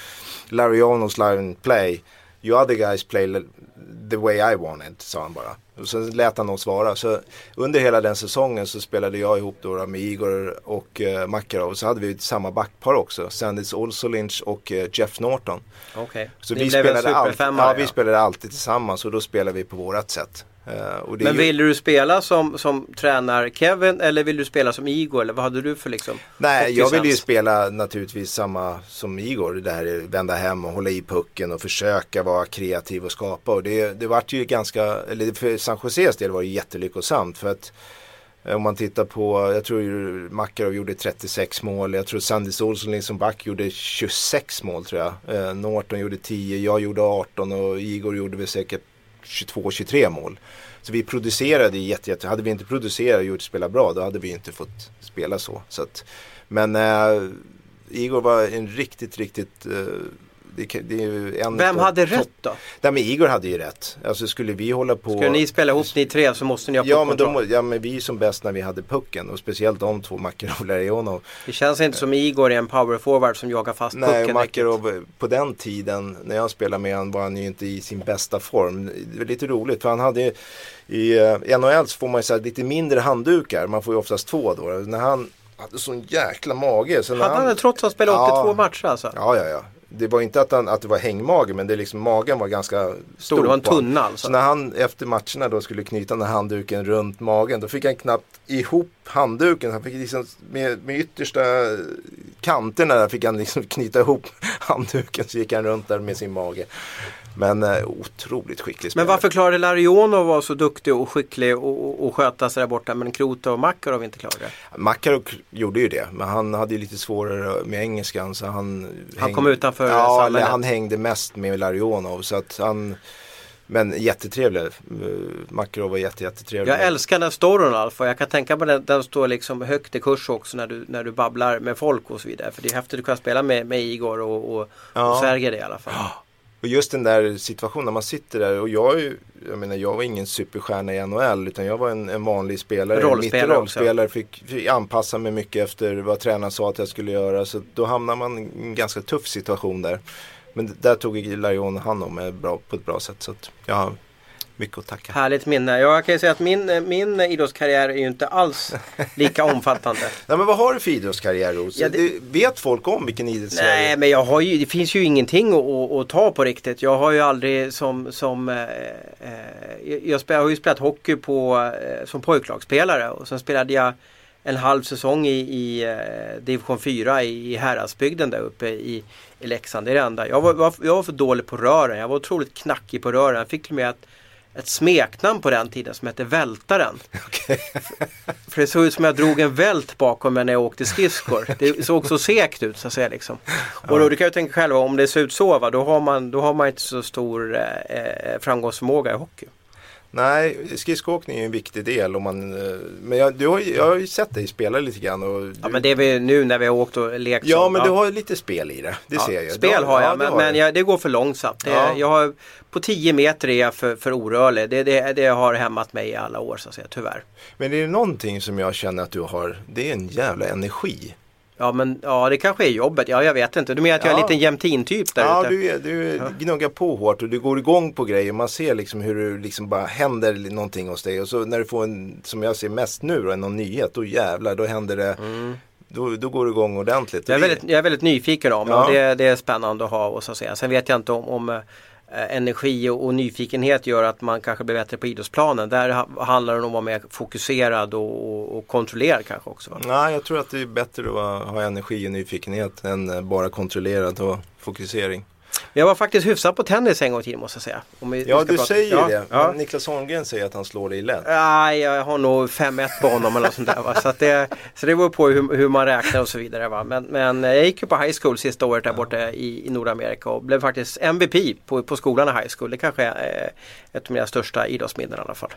Larionovs line play. You other guys play the way I wanted, sa han bara. Och sen lät han dem svara. Så under hela den säsongen så spelade jag ihop då med Igor och uh, Makarov. Så hade vi samma backpar också. Sandis Olsolinch och uh, Jeff Norton. Okej. Okay. Så vi spelade, alltid, ja, vi spelade alltid tillsammans och då spelade vi på vårat sätt. Uh, Men ville ju... du spela som, som tränar Kevin eller vill du spela som Igor eller vad hade du för liksom? Nej, jag ville ju spela naturligtvis samma som Igor. Det här vända hem och hålla i pucken och försöka vara kreativ och skapa. Och det, det vart ju ganska, eller för San Joses del var det jättelyckosamt för att eh, om man tittar på, jag tror Makarov gjorde 36 mål. Jag tror Sandis Olsson som back gjorde 26 mål tror jag. Eh, Norton gjorde 10, jag gjorde 18 och Igor gjorde väl säkert 22-23 mål. Så vi producerade jätte, jätte, hade vi inte producerat och gjort spela bra då hade vi inte fått spela så. så att, men äh, Igor var en riktigt, riktigt äh, det, det Vem hade rätt då? Nej, men Igor hade ju rätt. Alltså skulle vi hålla på. Skulle ni spela ihop ni tre så måste ni ha ja, men de, ja men vi är som bäst när vi hade pucken och speciellt de två, Makarov och Larionov. Det känns inte som Igor är en powerforward som jagar fast Nej, pucken. Nej, Makarov på den tiden när jag spelade med honom var han ju inte i sin bästa form. Det var lite roligt för han hade ju i uh, NHL så får man ju så lite mindre handdukar. Man får ju oftast två då. När han hade sån jäkla mage. Så hade han, han trots att han spelade ja, 82 matcher alltså? Ja, ja, ja det var inte att, han, att det var hängmage men det liksom, magen var ganska stor. Det var en tunna alltså. Så när han efter matcherna då skulle knyta den här handduken runt magen då fick han knappt ihop handduken. Han fick liksom med, med yttersta kanterna där fick han liksom knyta ihop handduken så gick han runt där med sin mage. Men eh, otroligt skicklig spelare. Men varför klarade Larionov att vara så duktig och skicklig och, och, och sköta sig där borta men Krota och Makarov inte klarade det? Makarov gjorde ju det men han hade ju lite svårare med engelskan så han Han hängde, kom utanför Ja, eller han hängde mest med Larionov så att han men jättetrevlig. Makarov var jätte, jättetrevlig. Jag älskar den storyn Alf och jag kan tänka mig den, den står liksom högt i kurs också när du, när du babblar med folk och så vidare. För det är häftigt att kunna spela med, med Igor och, och, ja. och Sergej i alla fall. Och just den där situationen när man sitter där och jag, är, jag menar jag var ingen superstjärna i NHL utan jag var en, en vanlig spelare. Rollspelare Mitt rollspelare fick, fick, anpassa mig mycket efter vad tränaren sa att jag skulle göra. Så då hamnar man i en ganska tuff situation där. Men där tog Larion hand om mig bra, på ett bra sätt. Så jag har mycket att tacka. Härligt minne. Jag kan ju säga att min, min idrottskarriär är ju inte alls lika omfattande. Nej, men vad har du för idrottskarriär Ros? Ja, det-. Vet folk om vilken idrottskarriär? Nej men jag har ju, det finns ju ingenting att, att, att ta på riktigt. Jag har ju aldrig som, som eh, eh, jag, spel, jag har ju spelat hockey på, eh, som pojklagsspelare och sen spelade jag en halv säsong i, i eh, division 4 i, i Häradsbygden där uppe i, i Leksand. Det är det enda. Jag var, jag var för dålig på rören. Jag var otroligt knackig på rören. Jag fick till och med ett, ett smeknamn på den tiden som hette Vältaren. För det såg ut som jag drog en vält bakom mig när jag åkte skridskor. Det såg så segt ut så att säga. Liksom. Och då, du kan ju tänka själv om det ser ut så va, då har man, då har man inte så stor eh, eh, framgångsförmåga i hockey. Nej, skridskoåkning är en viktig del. Om man, eh, men jag, du har, jag har ju sett dig spela lite grann. Och du, Ja men det är väl nu när vi har åkt och lekt ja, så, men du har lite spel i det. Det Ja, ser jag. Spel har jag ja, det men, men jag, det går för långsamt. Det, Ja. jag har, på 10 meter är jag för, för orörlig. Det, det, det har hämmat mig i alla år så att säga, tyvärr. Men det är någonting som jag känner att du har. Det är en jävla energi. Ja men ja det kanske är jobbet. Ja jag vet inte. Du menar att jag är en Ja. liten jämtin-typ där Ja, ute? du, är, du gnuggar på hårt och du går igång på grejer. Man ser liksom hur det liksom bara händer någonting hos dig. Och så när du får en, som jag ser mest nu då, någon nyhet, då jävlar, då händer det. Då, då går det igång ordentligt. Jag är väldigt, jag är väldigt nyfiken om Ja. och det, det är spännande att ha och så att säga. Sen vet jag inte om, om eh, Eh, energi och, och nyfikenhet gör att man kanske blir bättre på idrottsplanen. Där handlar det om att vara mer fokuserad och, och, och kontrollerad kanske också. Va? Nej, jag tror att det är bättre att ha energi och nyfikenhet än eh, bara kontrollerad och fokusering. Jag var faktiskt hyfsad på tennis en gång i tiden måste jag säga. Vi- Ja, du prata- säger ja, det. Ja. Niklas Holmgren säger att han slår dig lätt. Nej, jag har nog 5-1 på honom eller något sånt där. Va? Så, det, så det beror på hur, hur man räknar och så vidare. Va? Men, men jag gick ju på high school sista året där borta i, i Nordamerika och blev faktiskt MVP på, på skolan i high school. Det kanske är eh, ett av mina största idrottsminnen i alla fall.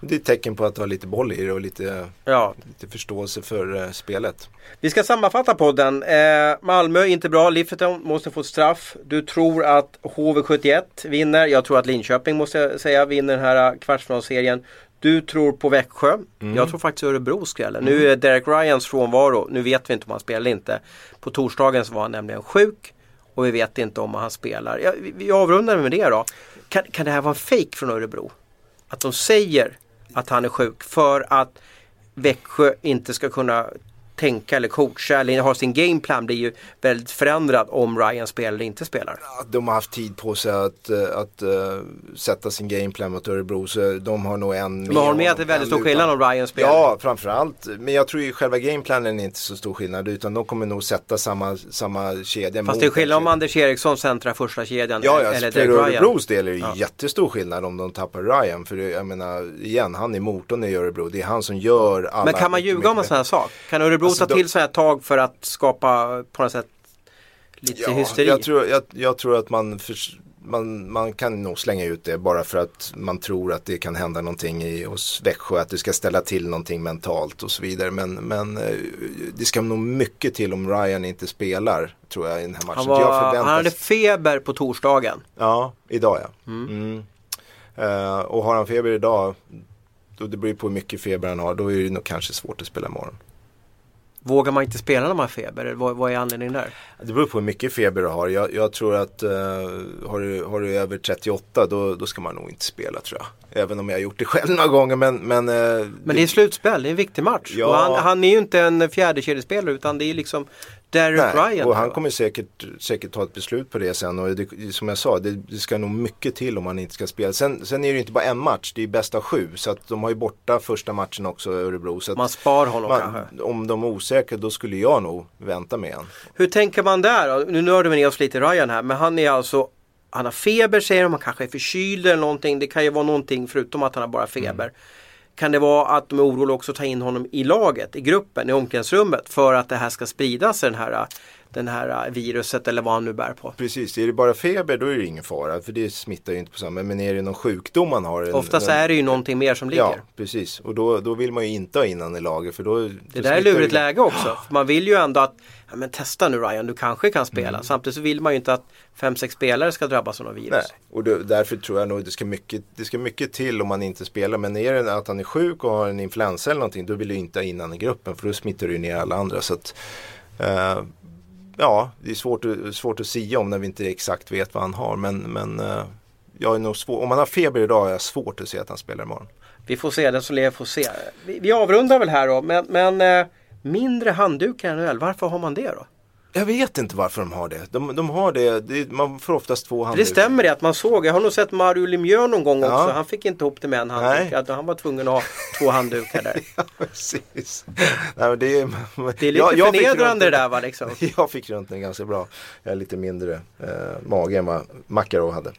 Det är ett tecken på att du har lite boll i det och lite, Ja, lite förståelse för eh, spelet. Vi ska sammanfatta podden. Eh, Malmö inte bra, Lifferton måste få straff. Du tror att HV71 vinner. Jag tror att Linköping måste jag säga vinner den här kvartsfinalserien. Du tror på Växjö. Jag tror faktiskt Örebro skräller. Nu är Derek Ryans frånvaro. Nu vet vi inte om han spelar eller inte. På torsdagen så var han nämligen sjuk. Och vi vet inte om han spelar. Ja, vi, vi avrundar med det då. Kan, kan det här vara en fake från Örebro? Att de säger att han är sjuk för att Växjö inte ska kunna tänka eller coacha eller ha sin gameplan blir ju väldigt förändrad om Ryan spelar eller inte spelar. De har haft tid på sig att, eh, att eh, sätta sin gameplan mot Örebro så de har nog en Men har med att det är väldigt stor skillnad om Ryan spelar? Ja, framförallt. Men jag tror ju själva gameplanen är inte så stor skillnad utan de kommer nog sätta samma, samma kedja Fast det är skillnad om. Anders Eriksson centrar första kedjan Ja, eller ja Derek för Ryan. Örebros del är det Ja. jättestor skillnad om de tappar Ryan. För jag menar, igen, han är motorn i Örebro. Det är han som gör alla... Men kan man ljuga om en sån här sak? Kan Örebro Alltså, ta till sådana här tag för att skapa på något sätt lite Ja, hysteri? jag tror, jag, jag tror att man, förs- man, man kan nog slänga ut det bara för att man tror att det kan hända någonting i, hos Växjö. Att det ska ställa till någonting mentalt och så vidare. Men, men eh, det ska nog mycket till om Ryan inte spelar tror jag i den här matchen. han, var, han hade feber på torsdagen. Ja, idag ja. Mm. Eh, och har han feber idag, då det beror på hur mycket feber han har, då är det nog kanske svårt att spela imorgon. Vågar man inte spela när man har feber? Vad, vad är anledningen där? Det beror på hur mycket feber du har. Jag, jag tror att eh, har, du, har du över 38 då, då ska man nog inte spela tror jag. Även om jag har gjort det själv några gånger. Men, men, eh, Men det är slutspel, det är en viktig match. Ja. Han, han är ju inte en fjärdekedjespelare utan det är liksom Nej, Ryan. och han kommer säkert, säkert ta ett beslut på det sen. Och det, som jag sa, det, det ska nog mycket till om han inte ska spela. Sen, sen är det inte bara en match, det är bästa sju. Så att de har ju borta första matchen också, Örebro. Så Man spar honom man, kanske. om de är osäkra, då skulle jag nog vänta med han. Hur tänker man där då? Nu nördar vi ner oss lite i Ryan här men han är alltså Han har feber säger de, han kanske är förkyld eller någonting. Det kan ju vara någonting förutom att han har bara feber. Mm. Kan det vara att de är oroliga också att ta in honom i laget, i gruppen, i omklädningsrummet för att det här ska spridas den här, den här viruset eller vad han nu bär på. Precis, är det bara feber då är det ingen fara. För det smittar ju inte på samma. Men är det någon sjukdom man har. en- Oftast en, är det ju någonting mer som ligger. Ja, precis. Och då, då vill man ju inte ha in han i laget. För då, Det där är lurigt läge också. Man vill ju ändå att, ja men testa nu Ryan, du kanske kan spela. Mm. Samtidigt så vill man ju inte att fem sex spelare ska drabbas av något virus. Nej, och då, därför tror jag nog det ska, mycket, det ska mycket till om man inte spelar. Men är det att han är sjuk och har en influensa eller någonting då vill du inte ha in han i gruppen för då smittar du ner alla andra. Så att, eh, ja, det är svårt, att- svårt att sia om när vi inte exakt vet vad han har. Men, men eh, jag är nog svår, om han har feber idag är jag svårt att se att han spelar imorgon. Vi får se, den som lever får se. Vi, vi avrundar väl här då, men, men eh, mindre handdukar i NHL, varför har man det då? Jag vet inte varför de har det. De, de har det, det man får oftast två handdukar. det stämmer det att man såg, jag har nog sett Mario Lemieux någon gång Ja. också, han fick inte ihop det med en handduk. Han var tvungen att ha två handdukar där. Ja, precis. Nej, det, är, Det är lite jag, jag förnedrande runt det där va liksom. Jag fick runt den ganska bra. Jag är lite mindre eh, mage än vad Makarov hade.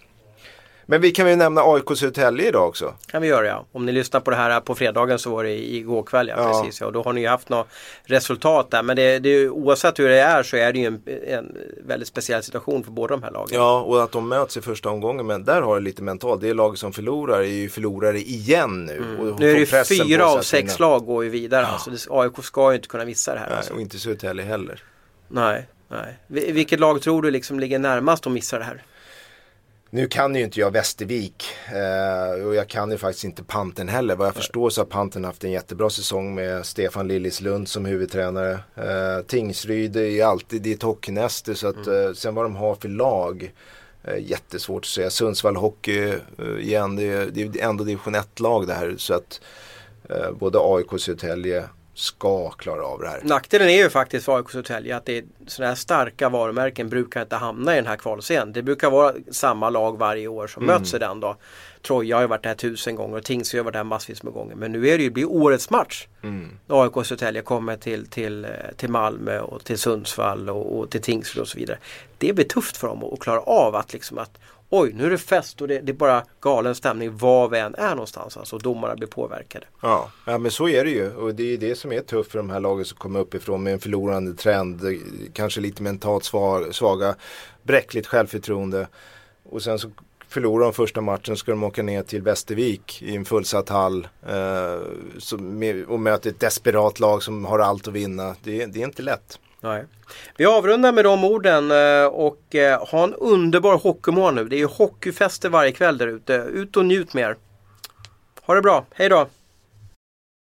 Men vi kan väl nämna AIK Södertälje idag också. kan vi göra ja. Om ni lyssnar på det här på fredagen så var det igår kväll ja, Ja. precis. Ja. Och då har ni ju haft något resultat där. Men det, det, är ju- oavsett hur det är så är det ju en, en väldigt speciell situation för båda de här lagen. Ja, och att de möts i första omgången. Men där har det lite mentalt. Det lag som förlorar är ju förlorare igen nu. Mm. Nu är det ju fyra av sex vinna. lag går ju vidare. Alltså, det, AIK ska ju inte kunna missa det här. Nej, Alltså. och inte Södertälje heller. Nej, nej. Vi- Vilket lag tror du liksom ligger närmast att missa det här? Nu kan ju inte jag Västervik eh, och jag kan ju faktiskt inte Panten heller. Vad jag förstår så har Panten haft en jättebra säsong med Stefan Lillislund som huvudtränare. Eh, Tingsryd är ju alltid i ett hockeynäste så att eh, sen vad de har för lag eh, jättesvårt att säga. Sundsvall Hockey eh, igen, det är, det är ändå division 1-lag det här så att eh, både AIK och Södertälje ska klara av det här. Nackdelen är ju faktiskt för AIK Södertälje att det är sådana här starka varumärken brukar inte hamna i den här kvalserien. Det brukar vara samma lag varje år som möts i den då. Troja har ju varit där tusen gånger och Tingsryd har varit där massvis med gånger. Men nu är det ju, blir årets match. När AIK Södertälje kommer till, till, eh, till Malmö och till Sundsvall och, och till Tingsryd och så vidare. Det blir tufft för dem att klara av att liksom att Oj, nu är det fest och det, det är bara galen stämning var vi än är någonstans. Alltså domarna blir påverkade. Ja, ja men så är det ju och det är det som är tufft för de här lagen som kommer uppifrån med en förlorande trend. Kanske lite mentalt svaga, bräckligt självförtroende. Och sen så förlorar de första matchen ska de åka ner till Västervik i en fullsatt hall. Eh, som, och möter ett desperat lag som har allt att vinna. Det, det är inte lätt. Nej. Vi avrundar med de orden eh, och eh, ha en underbar hockeymorgon nu. Det är ju hockeyfester varje kväll där ute. Ut och njut mer. Ha det bra, hej då!